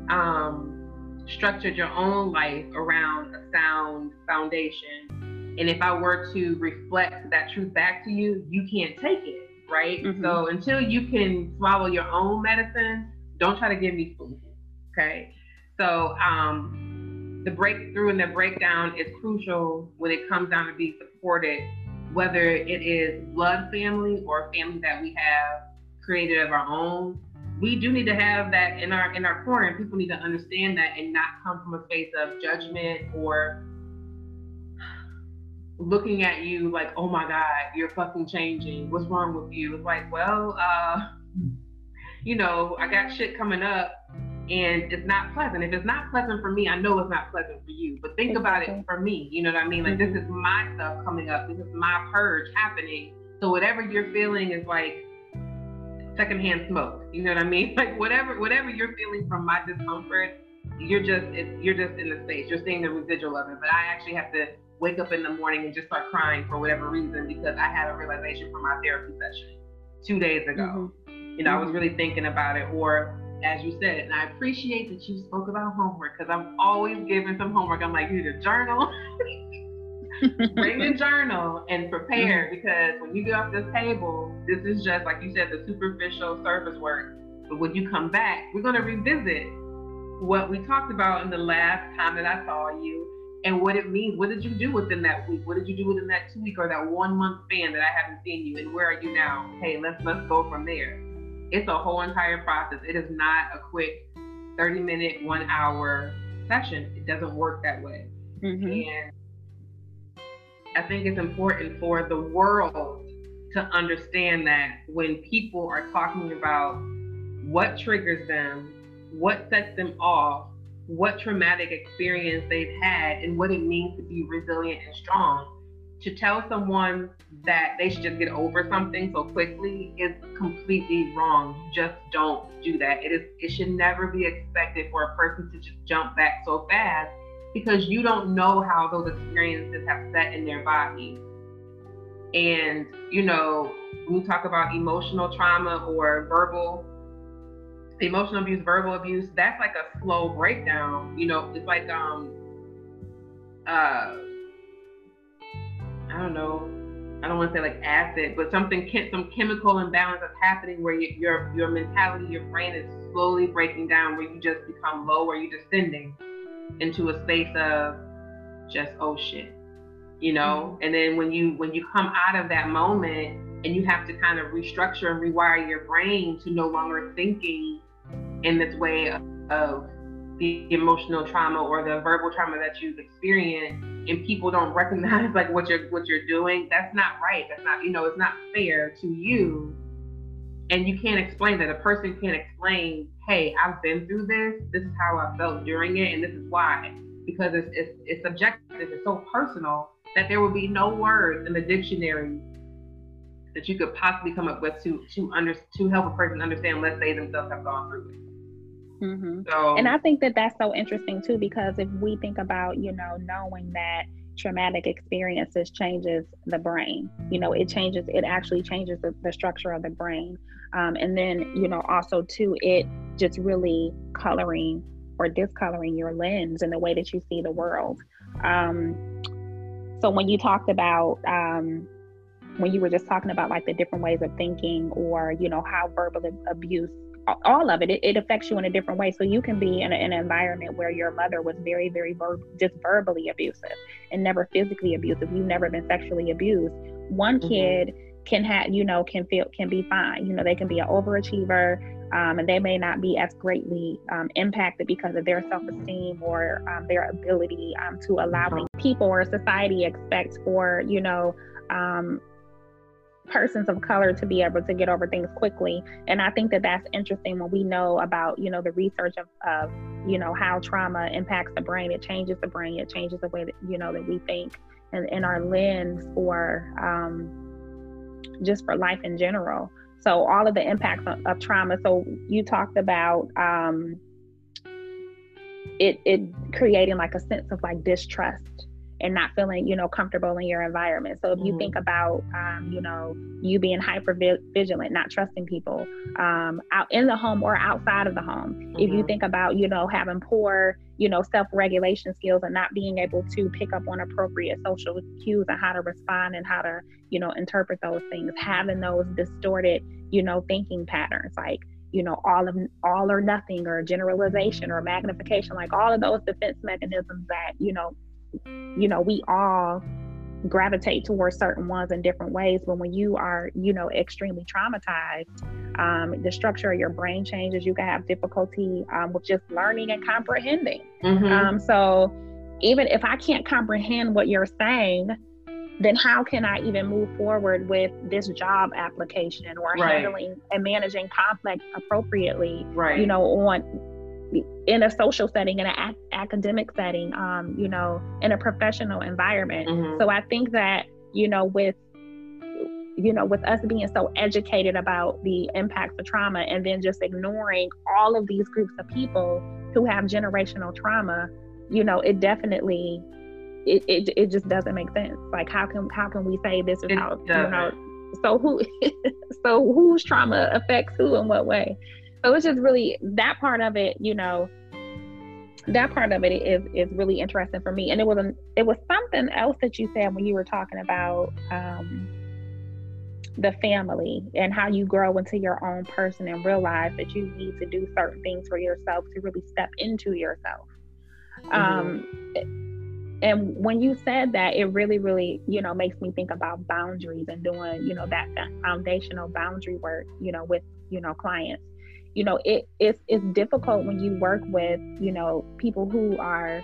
[SPEAKER 1] um, structured your own life around a sound foundation and if I were to reflect that truth back to you, you can't take it, right? Mm-hmm. So until you can swallow your own medicine, don't try to give me food. Okay. So um, the breakthrough and the breakdown is crucial when it comes down to be supported, whether it is blood family or family that we have created of our own. We do need to have that in our in our corner, and people need to understand that and not come from a space of judgment or looking at you like, oh my God, you're fucking changing. What's wrong with you? It's like, well, uh, you know, I got shit coming up and it's not pleasant. If it's not pleasant for me, I know it's not pleasant for you. But think exactly. about it for me. You know what I mean? Like mm-hmm. this is my stuff coming up. This is my purge happening. So whatever you're feeling is like secondhand smoke. You know what I mean? *laughs* Like whatever whatever you're feeling from my discomfort, you're just you're just in the space. You're seeing the residual of it. But I actually have to wake up in the morning and just start crying for whatever reason because I had a realization from my therapy session two days ago. Mm-hmm. You know, mm-hmm. I was really thinking about it. Or as you said, and I appreciate that you spoke about homework because I'm always giving some homework. I'm like, you need a journal. *laughs* Bring a journal and prepare mm-hmm. because when you get off this table, this is just like you said, the superficial surface work. But when you come back, we're going to revisit what we talked about in the last time that I saw you and what it means. What did you do within that week? What did you do within that two week or that one month span that I haven't seen you? And where are you now? Hey, let's let's go from there. It's a whole entire process. It is not a quick 30 minute, one hour session. It doesn't work that way. Mm-hmm. And I think it's important for the world to understand that when people are talking about what triggers them, what sets them off, what traumatic experience they've had and what it means to be resilient and strong. To tell someone that they should just get over something so quickly is completely wrong. Just don't do that. It is it should never be expected for a person to just jump back so fast because you don't know how those experiences have set in their body. And you know, when you talk about emotional trauma or verbal emotional abuse, verbal abuse, that's like a slow breakdown. You know, it's like um uh I don't know, I don't want to say like acid, but something, some chemical imbalance that's happening where you, your your mentality, your brain is slowly breaking down, where you just become low, where you're descending into a space of just oh shit, you know. Mm-hmm. And then when you when you come out of that moment and you have to kind of restructure and rewire your brain to no longer thinking in this way of, of the emotional trauma or the verbal trauma that you've experienced and people don't recognize like what you're what you're doing that's not right. That's not you know it's not fair to you. And you can't explain that. A person can't explain hey i've been through this. This is how i felt during it and this is why. Because it's it's, it's subjective. It's so personal that there will be no words in the dictionary that you could possibly come up with to to under to help a person understand let's say themselves have gone through it
[SPEAKER 2] Mm-hmm. So, and I think that that's so interesting too, because if we think about, you know, knowing that traumatic experiences changes the brain, you know, it changes, it actually changes the, the structure of the brain. Um, and then, you know, also too, it just really coloring or discoloring your lens and the way that you see the world. Um, so when you talked about, um, when you were just talking about like the different ways of thinking or, you know, how verbal abuse all of it, it, it, affects you in a different way. So you can be in, a, in an environment where your mother was very, very ver- just verbally abusive and never physically abusive. You've never been sexually abused. One mm-hmm. kid can have, you know, can feel, can be fine. You know, they can be an overachiever um, and they may not be as greatly um, impacted because of their self-esteem or um, their ability um, to allow mm-hmm. people or society expect for, you know, um, persons of color to be able to get over things quickly. And i think that that's interesting when we know about you know the research of, of you know how trauma impacts the brain. It changes the brain. It changes the way that you know that we think and in our lens for um, just for life in general. So all of the impacts of, of trauma. So you talked about um, it it creating like a sense of like distrust and not feeling you know comfortable in your environment so if you mm-hmm. think about um, you know you being hyper vigilant not trusting people um, out in the home or outside of the home mm-hmm. if you mm-hmm. think about you know having poor you know self-regulation skills and not being able to pick up on appropriate social cues and how to respond and how to you know interpret those things having those distorted you know thinking patterns like you know all of all or nothing or generalization or magnification like all of those defense mechanisms that you know you know, we all gravitate towards certain ones in different ways. But when you are, you know, extremely traumatized, um, the structure of your brain changes. You can have difficulty um, with just learning and comprehending. Mm-hmm. Um, so even if I can't comprehend what you're saying, then how can I even move forward with this job application or right. handling and managing conflict appropriately?
[SPEAKER 1] Right.
[SPEAKER 2] You know, on in a social setting, in an academic setting, um, you know, in a professional environment. Mm-hmm. So I think that, you know, with you know, with us being so educated about the impacts of trauma and then just ignoring all of these groups of people who have generational trauma, you know, it definitely it, it, it just doesn't make sense. Like how can how can we say this is how you know so who *laughs* so whose trauma affects who in what way? So it's just really that part of it you know that part of it is is really interesting for me. And it was an, it was something else that you said when you were talking about um, the family and how you grow into your own person and realize that you need to do certain things for yourself to really step into yourself. Mm-hmm. um, and when you said that it really really you know makes me think about boundaries and doing you know that, that foundational boundary work you know with you know clients you know it, it's it's difficult when you work with you know people who are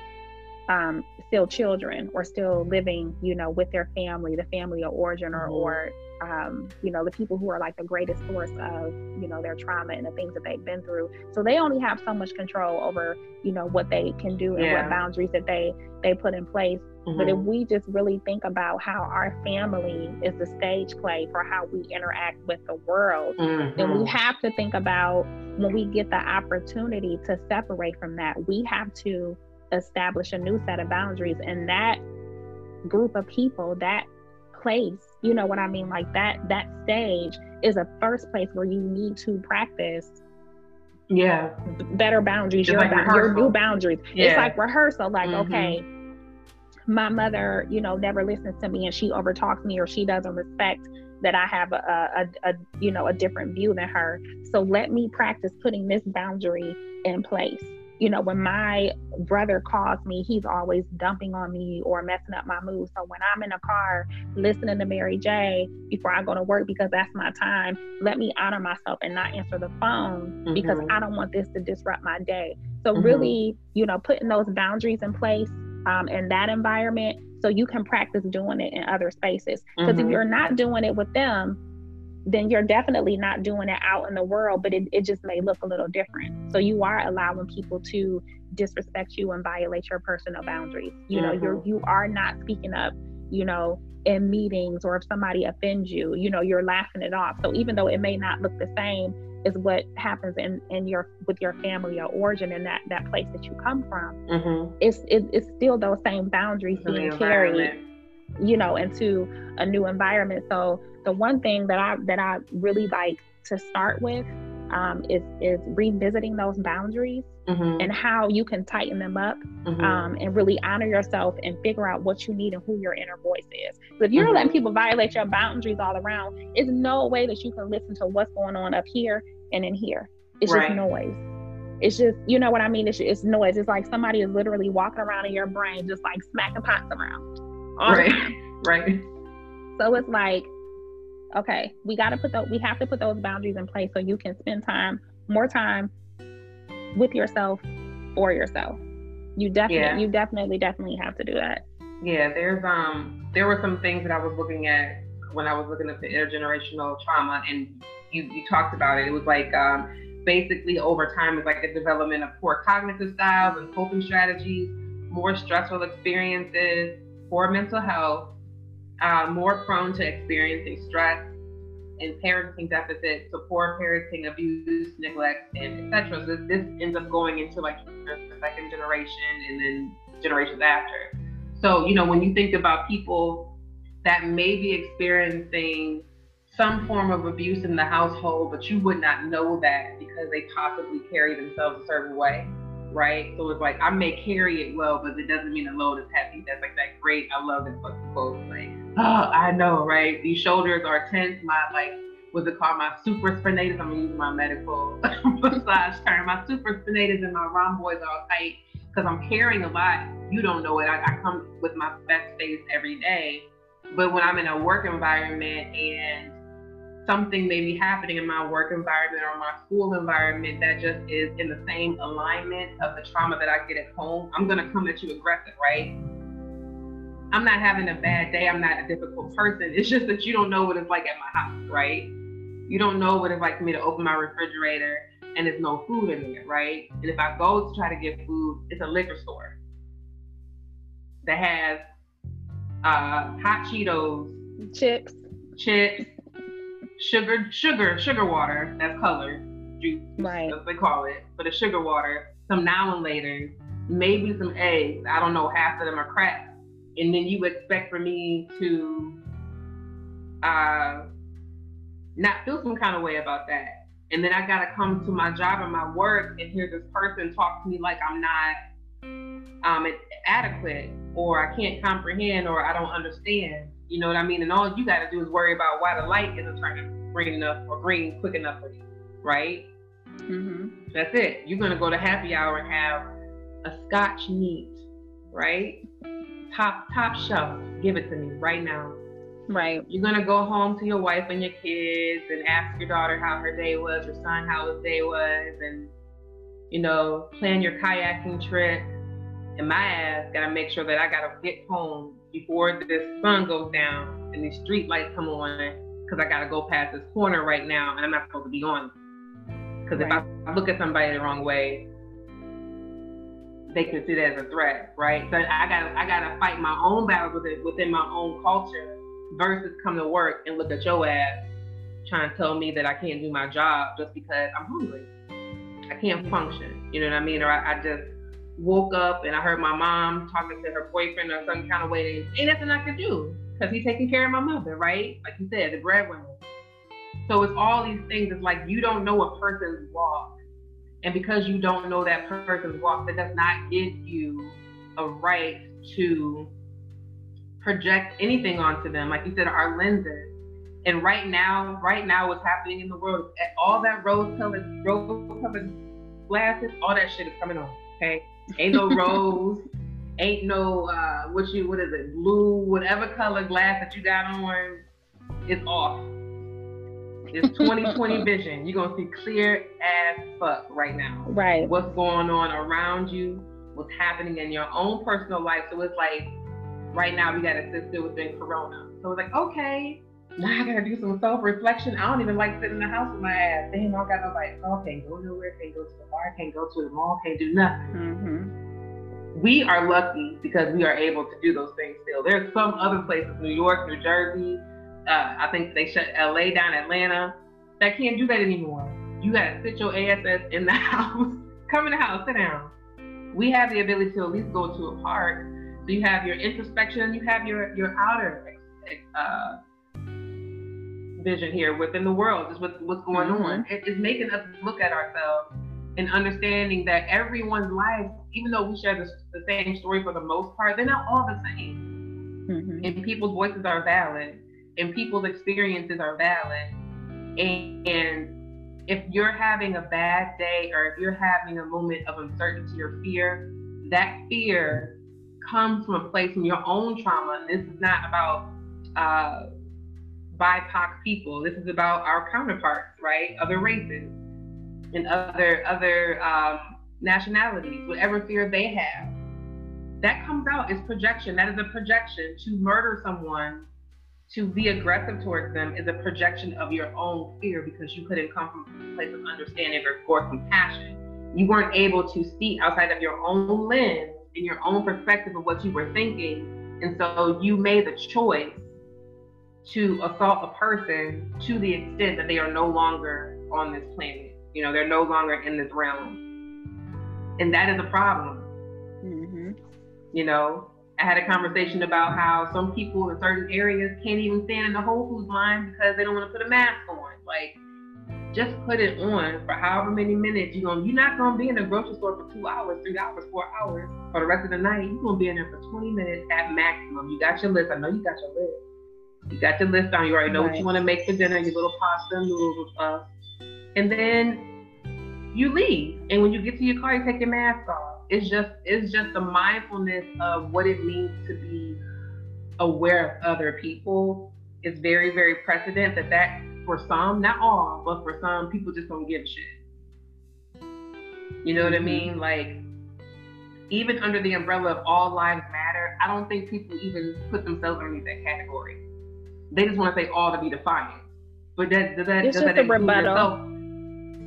[SPEAKER 2] um, still children or still living you know with their family the family of origin or mm-hmm. or um, you know, the people who are like the greatest source of, you know, their trauma and the things that they've been through. So they only have so much control over, you know, what they can do and yeah. what boundaries that they they put in place. Mm-hmm. But if mm-hmm. we just really think about how our family is the stage play for how we interact with the world, mm-hmm. then we mm-hmm. have to think about when we get the opportunity to separate from that, we have to establish a new set of boundaries. And that group of people, that place, you know what I mean? Like that that stage is a first place where you need to practice
[SPEAKER 1] yeah
[SPEAKER 2] better boundaries your, like your new boundaries yeah. it's like rehearsal like mm-hmm. okay my mother you know never listens to me and she overtalks me or she doesn't respect that i have a, a, a you know a different view than her so let me practice putting this boundary in place you know, when my brother calls me, he's always dumping on me or messing up my mood. So when I'm in a car listening to Mary J before I go to work because that's my time, let me honor myself and not answer the phone mm-hmm. because I don't want this to disrupt my day. So mm-hmm. really, you know, putting those boundaries in place um, in that environment so you can practice doing it in other spaces. Because mm-hmm. if you're not doing it with them, then you're definitely not doing it out in the world, but it, it just may look a little different. So you are allowing people to disrespect you and violate your personal boundaries. You know, mm-hmm. you're you are not speaking up, you know, in meetings or if somebody offends you, you know, you're laughing it off. So even though it may not look the same as what happens in, in your with your family or origin and that that place that you come from, mm-hmm. it's it, it's still those same boundaries being carried, you know, into a new environment. So the one thing that I that I really like to start with um, is is revisiting those boundaries mm-hmm. and how you can tighten them up mm-hmm. um, and really honor yourself and figure out what you need and who your inner voice is. So if you're mm-hmm. letting people violate your boundaries all around, it's no way that you can listen to what's going on up here and in here. It's right. just noise. It's just, you know what I mean? It's, it's noise. It's like somebody is literally walking around in your brain, just like smacking pots around.
[SPEAKER 1] right. *laughs* Right.
[SPEAKER 2] So it's like okay, we got to put those, we have to put those boundaries in place so you can spend time, more time with yourself for yourself. You definitely, yeah. you definitely, definitely have to do that.
[SPEAKER 1] Yeah, there's um, there were some things that I was looking at when I was looking at the intergenerational trauma, and you you talked about it. It was like um, basically over time, it's like a development of poor cognitive styles and coping strategies, more stressful experiences, poor mental health, uh, more prone to experiencing stress and parenting deficits, so poor parenting, abuse, neglect, and etc. So this ends up going into like the second generation and then generations after. So you know when you think about people that may be experiencing some form of abuse in the household, but you would not know that because they possibly carry themselves a certain way right? So it's like I may carry it well, but it doesn't mean the load is heavy. That's like that great. I love this quote. Like, oh, I know, right? These shoulders are tense. My like, what's it called? My supraspinatus. I'm using my medical *laughs* massage term. My supraspinatus and my rhomboids are all tight because I'm carrying a lot. You don't know it. I, I come with my best days every day, but when I'm in a work environment and something may be happening in my work environment or my school environment that just is in the same alignment of the trauma that I get at home, I'm gonna come at you aggressive, right? I'm not having a bad day. I'm not a difficult person. It's just that you don't know what it's like at my house, right? You don't know what it's like for me to open my refrigerator and there's no food in there, right? And if I go to try to get food, it's a liquor store that has uh, hot Cheetos,
[SPEAKER 2] chips,
[SPEAKER 1] chips, sugar, sugar, sugar water that's colored juice, right. as they call it, but a sugar water, some now and later, maybe some eggs. I don't know, half of them are cracked. And then you expect for me to uh, not feel some kind of way about that. And then I gotta come to my job and my work and hear this person talk to me like I'm not um, adequate or I can't comprehend or I don't understand. You know what I mean? And all you got to do is worry about why the light isn't turning green enough or green quick enough for you, right? Mm-hmm. That's it. You're gonna go to happy hour and have a Scotch neat, right? Top top shelf. Give it to me right now.
[SPEAKER 2] Right.
[SPEAKER 1] You're gonna go home to your wife and your kids and ask your daughter how her day was, your son how his day was, and you know, plan your kayaking trip. And my ass gotta make sure that I gotta get home before the sun goes down and the street lights come on because I gotta go past this corner right now and I'm not supposed to be on. Because right. if I look at somebody the wrong way, they can see that as a threat, right? So I gotta I gotta fight my own battles within within my own culture versus come to work and look at your ass trying to tell me that I can't do my job just because I'm hungry. I can't function. You know what I mean? Or I, I just woke up and I heard my mom talking to her boyfriend or some kind of way. Ain't nothing I can do because he's taking care of my mother, right? Like you said, the breadwinner. So it's all these things. It's like you don't know a person's walk. And because you don't know that person's walk, that does not give you a right to project anything onto them. Like you said, our lenses. And right now, right now, what's happening in the world, all that rose-colored, rose-colored glasses, all that shit is coming on. Okay, ain't no *laughs* rose, ain't no uh, what you what is it, blue, whatever color glass that you got on, is off. It's 2020 vision. You're gonna see clear as fuck right now.
[SPEAKER 2] Right.
[SPEAKER 1] What's going on around you? What's happening in your own personal life? So it's like right now we gotta sit still within Corona. So it's like okay, now I gotta do some self-reflection. I don't even like sitting in the house with my ass. Damn, I don't got nobody. Oh, can't go nowhere. Can't go to the bar. Can't go to the mall. Can't do nothing. Mm-hmm. We are lucky because we are able to do those things still. There's some other places, New York, New Jersey, uh, I think they shut LA down, Atlanta. That can't do that anymore. You gotta sit your ass in the *laughs* house. Come in the house, sit down. We have the ability to at least go to a park. So you have your introspection, you have your your outer uh, vision here within the world, just what, what's going mm-hmm. on. It, it's making us look at ourselves and understanding that everyone's life, even though we share the, the same story for the most part, they're not all the same. Mm-hmm. And people's voices are valid and people's experiences are valid. And, and if you're having a bad day or if you're having a moment of uncertainty or fear, that fear comes from a place from your own trauma. And this is not about uh, BIPOC people. This is about our counterparts, right? Other races and other other um, nationalities, whatever fear they have. That comes out is projection. That is a projection to murder someone to be aggressive towards them is a projection of your own fear because you couldn't come from a place of understanding or, or compassion. You weren't able to see outside of your own lens and your own perspective of what you were thinking. And so you made the choice to assault a person to the extent that they are no longer on this planet. You know, they're no longer in this realm. And that is a problem. Mm-hmm. You know, I had a conversation about how some people in certain areas can't even stand in the Whole Foods line because they don't want to put a mask on. Like, just put it on for however many minutes you're gonna. You're not gonna be in the grocery store for two hours, three hours, four hours for the rest of the night. You're gonna be in there for 20 minutes at maximum. You got your list. I know you got your list. You got your list on. You already know right. what you want to make for dinner. Your little pasta, noodles, and stuff. And then you leave. And when you get to your car, you take your mask off. It's just it's just the mindfulness of what it means to be aware of other people. Is very very precedent that that for some not all but for some people just don't give a shit. You know what i mm-hmm. mean? Like even under the umbrella of all lives matter i don't think people even put themselves underneath that category. They just want to say all to be defiant. But that does that
[SPEAKER 2] it's
[SPEAKER 1] does
[SPEAKER 2] just
[SPEAKER 1] that
[SPEAKER 2] a rebuttal.
[SPEAKER 1] yourself?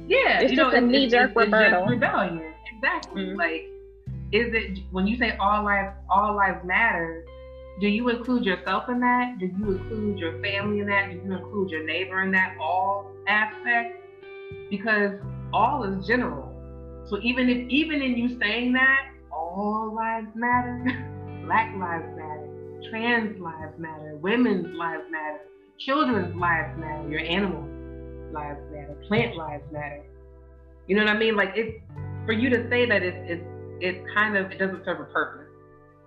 [SPEAKER 1] Yeah
[SPEAKER 2] it's
[SPEAKER 1] you
[SPEAKER 2] just
[SPEAKER 1] know,
[SPEAKER 2] a knee-jerk rebuttal.
[SPEAKER 1] rebellion. Exactly. Mm-hmm. like is it when you say all lives all lives matter do you include yourself in that? Do you include your family in that? Do you include your neighbor in that? All aspect because all is general. So even if even in you saying that all lives matter *laughs* black lives matter trans lives matter women's lives matter children's lives matter your animal lives matter plant lives matter you know what i mean like it's for you to say that it's, it's it kind of it doesn't serve a purpose.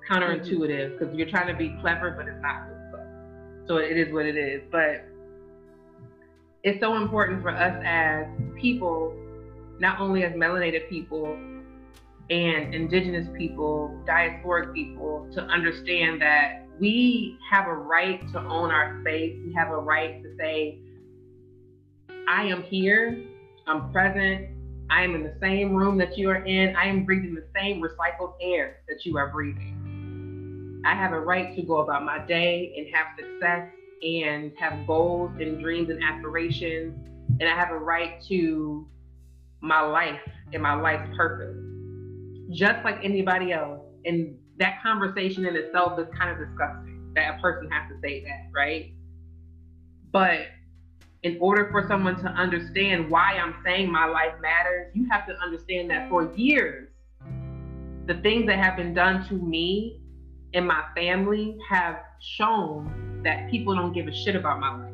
[SPEAKER 1] Counterintuitive because mm-hmm. you're trying to be clever, but it's not really clever. So it is what it is. But it's so important for us as people, not only as melanated people and indigenous people, diasporic people, to understand that we have a right to own our space. We have a right to say, I am here, I'm present, I am in the same room that you are in. I am breathing the same recycled air that you are breathing. I have a right to go about my day and have success and have goals and dreams and aspirations, and I have a right to my life and my life's purpose, just like anybody else. And that conversation in itself is kind of disgusting that a person has to say that, right? But in order for someone to understand why I'm saying my life matters, you have to understand that for years, the things that have been done to me and my family have shown that people don't give a shit about my life.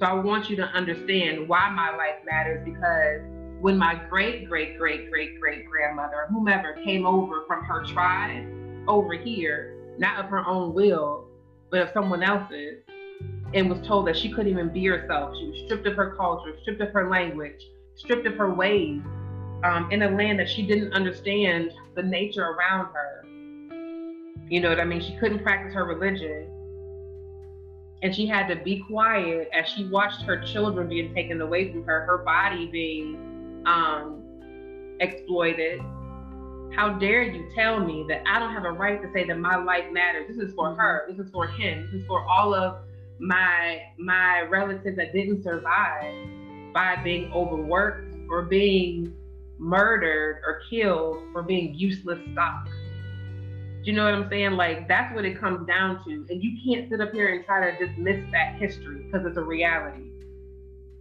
[SPEAKER 1] So I want you to understand why my life matters because when my great, great, great, great, great grandmother, whomever came over from her tribe over here, not of her own will, but of someone else's, and was told that she couldn't even be herself. She was stripped of her culture, stripped of her language, stripped of her ways um, in a land that she didn't understand the nature around her. You know what I mean? She couldn't practice her religion. And she had to be quiet as she watched her children being taken away from her, her body being um, exploited. How dare you tell me that I don't have a right to say that my life matters? This is for her. This is for him. This is for all of my my relatives that didn't survive by being overworked or being murdered or killed for being useless stock. Do you know what I'm saying? Like that's what it comes down to. And you can't sit up here and try to dismiss that history because it's a reality.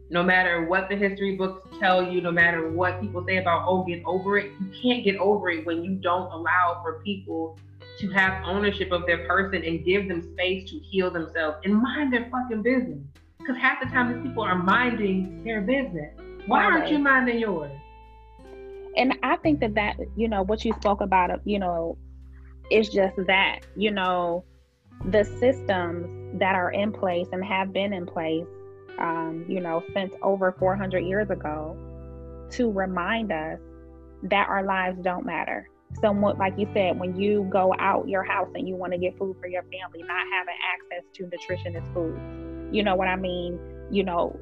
[SPEAKER 1] No matter what the history books tell you, no matter what people say about, oh, get over it, you can't get over it when you don't allow for people to have ownership of their person and give them space to heal themselves and mind their fucking business. Because half the time these people are minding their business. Why aren't you minding yours?
[SPEAKER 2] And I think that that, you know, what you spoke about, you know, is just that, you know, the systems that are in place and have been in place, um, you know, since over 400 years ago to remind us that our lives don't matter somewhat like you said when you go out your house and you want to get food for your family not having access to nutritious food. You know what i mean? You know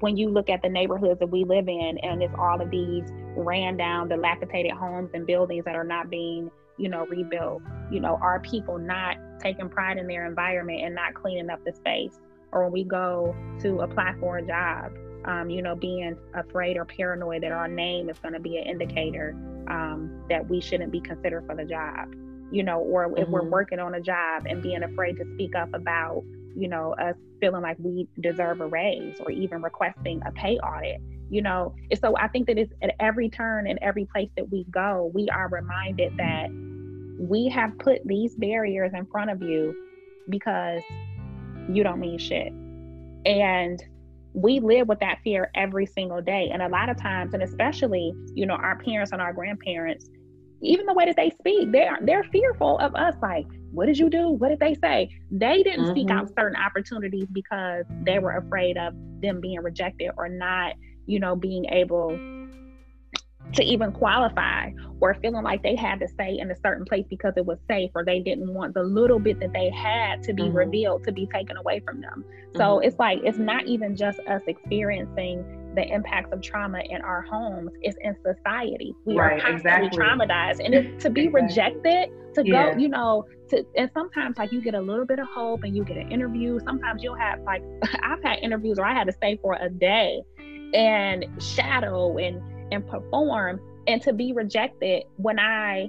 [SPEAKER 2] when you look at the neighborhoods that we live in and it's all of these ran down dilapidated homes and buildings that are not being you know rebuilt you know are people not taking pride in their environment and not cleaning up the space? Or when we go to apply for a job um, you know, being afraid or paranoid that our name is going to be an indicator um, that we shouldn't be considered for the job, you know, or mm-hmm. if we're mm-hmm. working on a job and being afraid to speak up about, you know, us feeling like we deserve a raise or even requesting a pay audit, you know. And so I think that it's at every turn and every place that we go, we are reminded that we have put these barriers in front of you because you don't mean shit. And we live with that fear every single day. And a lot of times, and especially, you know, our parents and our grandparents, even the way that they speak, they're they're fearful of us. Like, what did you do? What did they say? They didn't mm-hmm. seek out certain opportunities because they were afraid of them being rejected or not, you know, being able to even qualify or feeling like they had to stay in a certain place because it was safe or they didn't want the little bit that they had to be mm-hmm. revealed to be taken away from them. So mm-hmm. it's like it's not even just us experiencing the impacts of trauma in our homes, it's in society. We right, are constantly exactly. traumatized. And it, to be exactly. rejected, to yeah. go, you know, to and sometimes like you get a little bit of hope and you get an interview. Sometimes you'll have like *laughs* I've had interviews where I had to stay for a day and shadow and and perform and to be rejected when I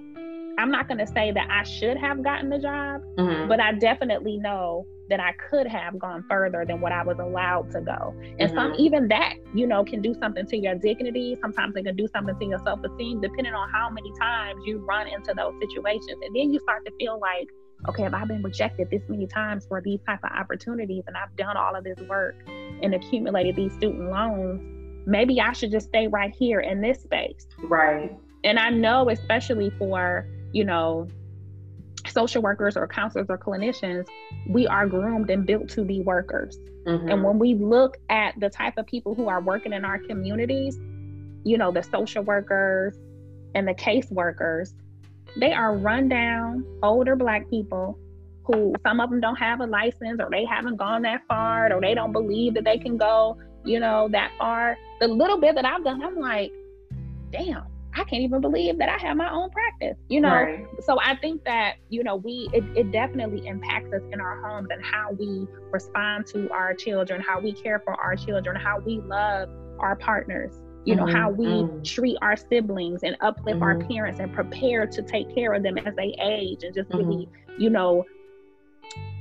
[SPEAKER 2] I'm not going to say that I should have gotten the job, mm-hmm. but I definitely know that I could have gone further than what I was allowed to go. And mm-hmm. some even that, you know, can do something to your dignity. Sometimes it can do something to your self-esteem, depending on how many times you run into those situations. And then you start to feel like, okay, if I've been rejected this many times for these type of opportunities and I've done all of this work and accumulated these student loans, maybe I should just stay right here in this space.
[SPEAKER 1] Right.
[SPEAKER 2] And I know, especially for, you know, social workers or counselors or clinicians, we are groomed and built to be workers. Mm-hmm. And when we look at the type of people who are working in our communities, you know, the social workers and the case workers, they are rundown older black people who some of them don't have a license or they haven't gone that far or they don't believe that they can go you know, that far. The little bit that I've done, I'm like, damn, I can't even believe that I have my own practice, you know? Right. So I think that, you know, we, it, it definitely impacts us in our homes and how we respond to our children, how we care for our children, how we love our partners, you know, mm-hmm. how we mm-hmm. treat our siblings and uplift mm-hmm. our parents and prepare to take care of them as they age and just really, mm-hmm. you know,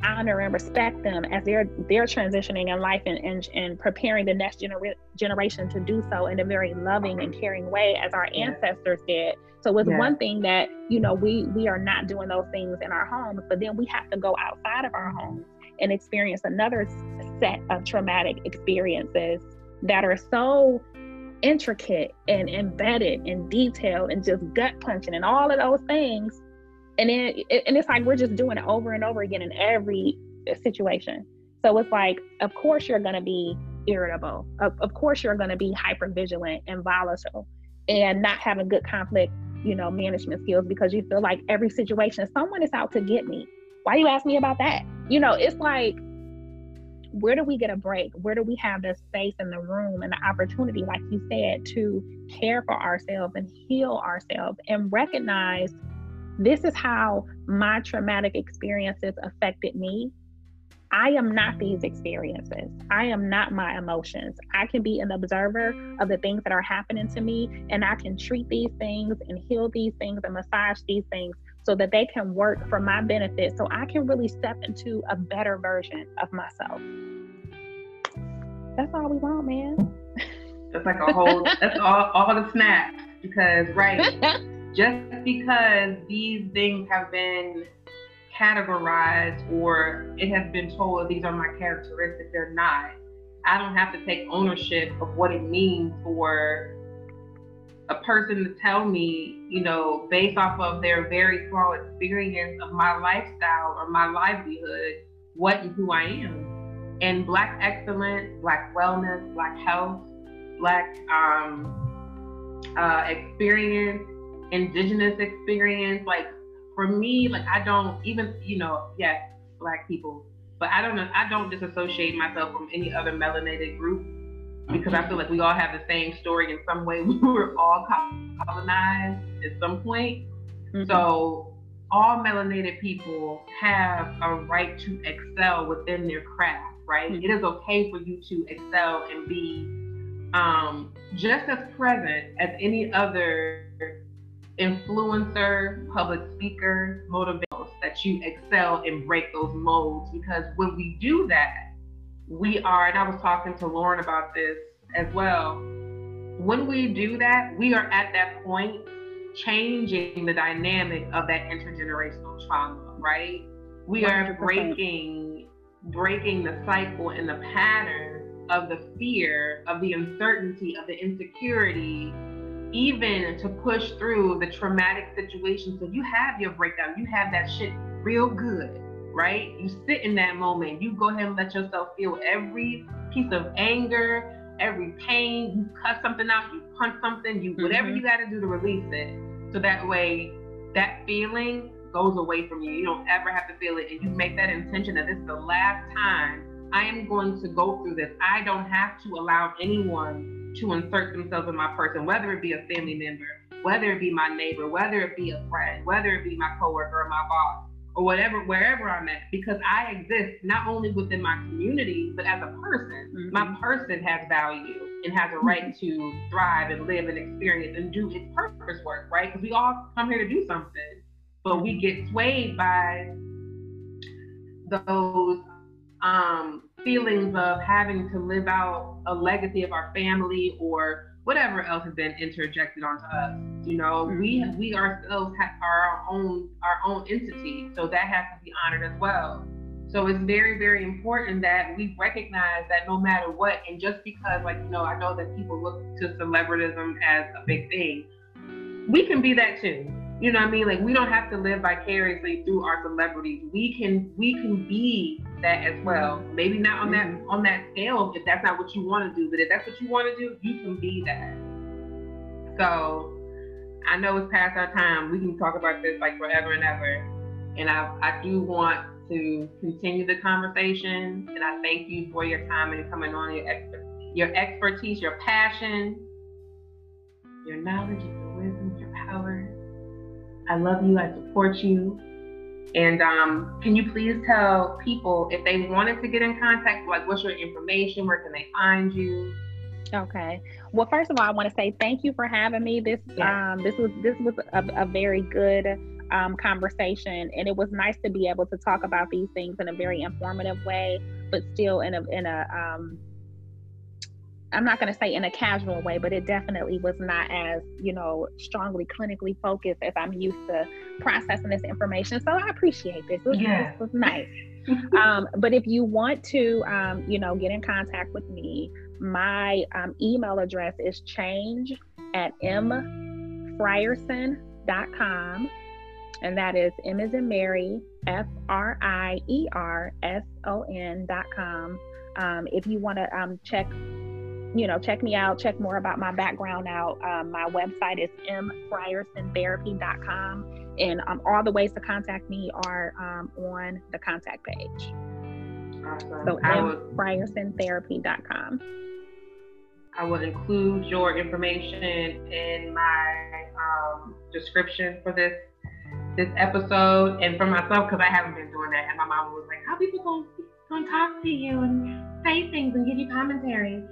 [SPEAKER 2] honor and respect them as they're they're transitioning in life and, and, and preparing the next genera- generation to do so in a very loving and caring way as our ancestors did so it's yeah. one thing that you know we we are not doing those things in our homes but then we have to go outside of our homes and experience another set of traumatic experiences that are so intricate and embedded and detailed and just gut punching and all of those things and then and it's like we're just doing it over and over again in every situation. So it's like of course you're going to be irritable. Of, of course you're going to be hyper vigilant and volatile and not having good conflict you know management skills because you feel like every situation someone is out to get me. Why you ask me about that? You know it's like where do we get a break? Where do we have the space in the room and the opportunity like you said to care for ourselves and heal ourselves and recognize this is how my traumatic experiences affected me. I am not these experiences. I am not my emotions. I can be an observer of the things that are happening to me, and I can treat these things and heal these things and massage these things so that they can work for my benefit so I can really step into a better version of myself. That's all we want, man.
[SPEAKER 1] That's like a whole, that's all, all the snaps because, right. *laughs* just because these things have been categorized or it has been told these are my characteristics, they're not. I don't have to take ownership of what it means for a person to tell me, you know, based off of their very small experience of my lifestyle or my livelihood, what and who I am. And Black excellence, Black wellness, Black health, Black um, uh, experience indigenous experience. Like for me, like I don't even, you know, yes, black people, but I don't know, I don't disassociate myself from any other melanated group because I feel like we all have the same story in some way. *laughs* We were all colonized at some point. Mm-hmm. So all melanated people have a right to excel within their craft, right? Mm-hmm. It is okay for you to excel and be um, just as present as any other influencer, public speaker, motivators that you excel and break those molds because when we do that, we are, and I was talking to Lauren about this as well. When we do that, we are at that point changing the dynamic of that intergenerational trauma, right? We 100%. are breaking breaking the cycle and the pattern of the fear, of the uncertainty, of the insecurity, even to push through the traumatic situation. So you have your breakdown, you have that shit real good, right? You sit in that moment, you go ahead and let yourself feel every piece of anger, every pain. You cut something out, you punch something, you whatever mm-hmm. you got to do to release it. So that way, that feeling goes away from you. You don't ever have to feel it, and you make that intention that this is the last time I am going to go through this. I don't have to allow anyone to insert themselves in my person, whether it be a family member, whether it be my neighbor, whether it be a friend, whether it be my coworker or my boss, or whatever, wherever I'm at, because I exist not only within my community, but as a person. Mm-hmm. My person has value and has a right to thrive and live and experience and do its purpose work, right? Because we all come here to do something, but we get swayed by those um, feelings of having to live out a legacy of our family or whatever else has been interjected onto us. You know, we mm-hmm. we ourselves have our own our own entity, so that has to be honored as well. So it's very very important that we recognize that no matter what, and just because like you know, I know that people look to celebritism as a big thing, we can be that too. You know what I mean? Like we don't have to live vicariously through our celebrities. We can we can be that as well. Maybe not on that mm-hmm. on that scale if that's not what you want to do, but if that's what you want to do, you can be that. So I know it's past our time. We can talk about this like forever and ever. And I, I do want to continue the conversation. And I thank you for your time and coming on, your, your expertise, your passion, your knowledge, your wisdom your power. I love you. I support you. And um, can you please tell people if they wanted to get in contact, like what's your information? Where can they find you?
[SPEAKER 2] Okay. Well, first of all, I want to say thank you for having me. This um, this was this was a, a very good um, conversation, and it was nice to be able to talk about these things in a very informative way, but still in a in a um, I'm not going to say in a casual way, but it definitely was not as, you know, strongly clinically focused as I'm used to processing this information. So I appreciate this. It was, yeah. this was nice. *laughs* um, but if you want to, um, you know, get in contact with me, my um, email address is change at mfrierson.com. And that is M is in Mary, F R I E R S O N.com. Um, if you want to um, check you know, check me out, check more about my background out. Um, my website is mfriersontherapy.com. And um, all the ways to contact me are um, on the contact page. Awesome. So mfriersontherapy.com.
[SPEAKER 1] I will include your information in my um, description for this this episode and for myself because I haven't been doing that. And my mom was like, "How people gonna, gonna talk to you and say things and give you commentary?"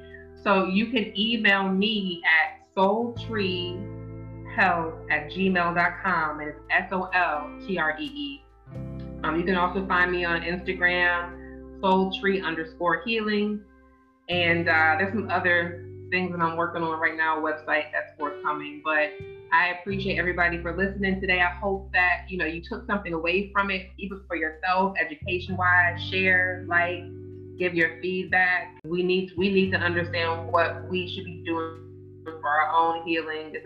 [SPEAKER 1] So you can email me at soultreehealth at gmail.com and it's S-O-L-T-R-E-E. Um, you can also find me on Instagram, soultree underscore healing. And uh, there's some other things that I'm working on right now, website that's forthcoming. But I appreciate everybody for listening today. I hope that you know you took something away from it, even for yourself, education wise. Share, like, give your feedback. We need we need to understand what we should be doing for our own healing.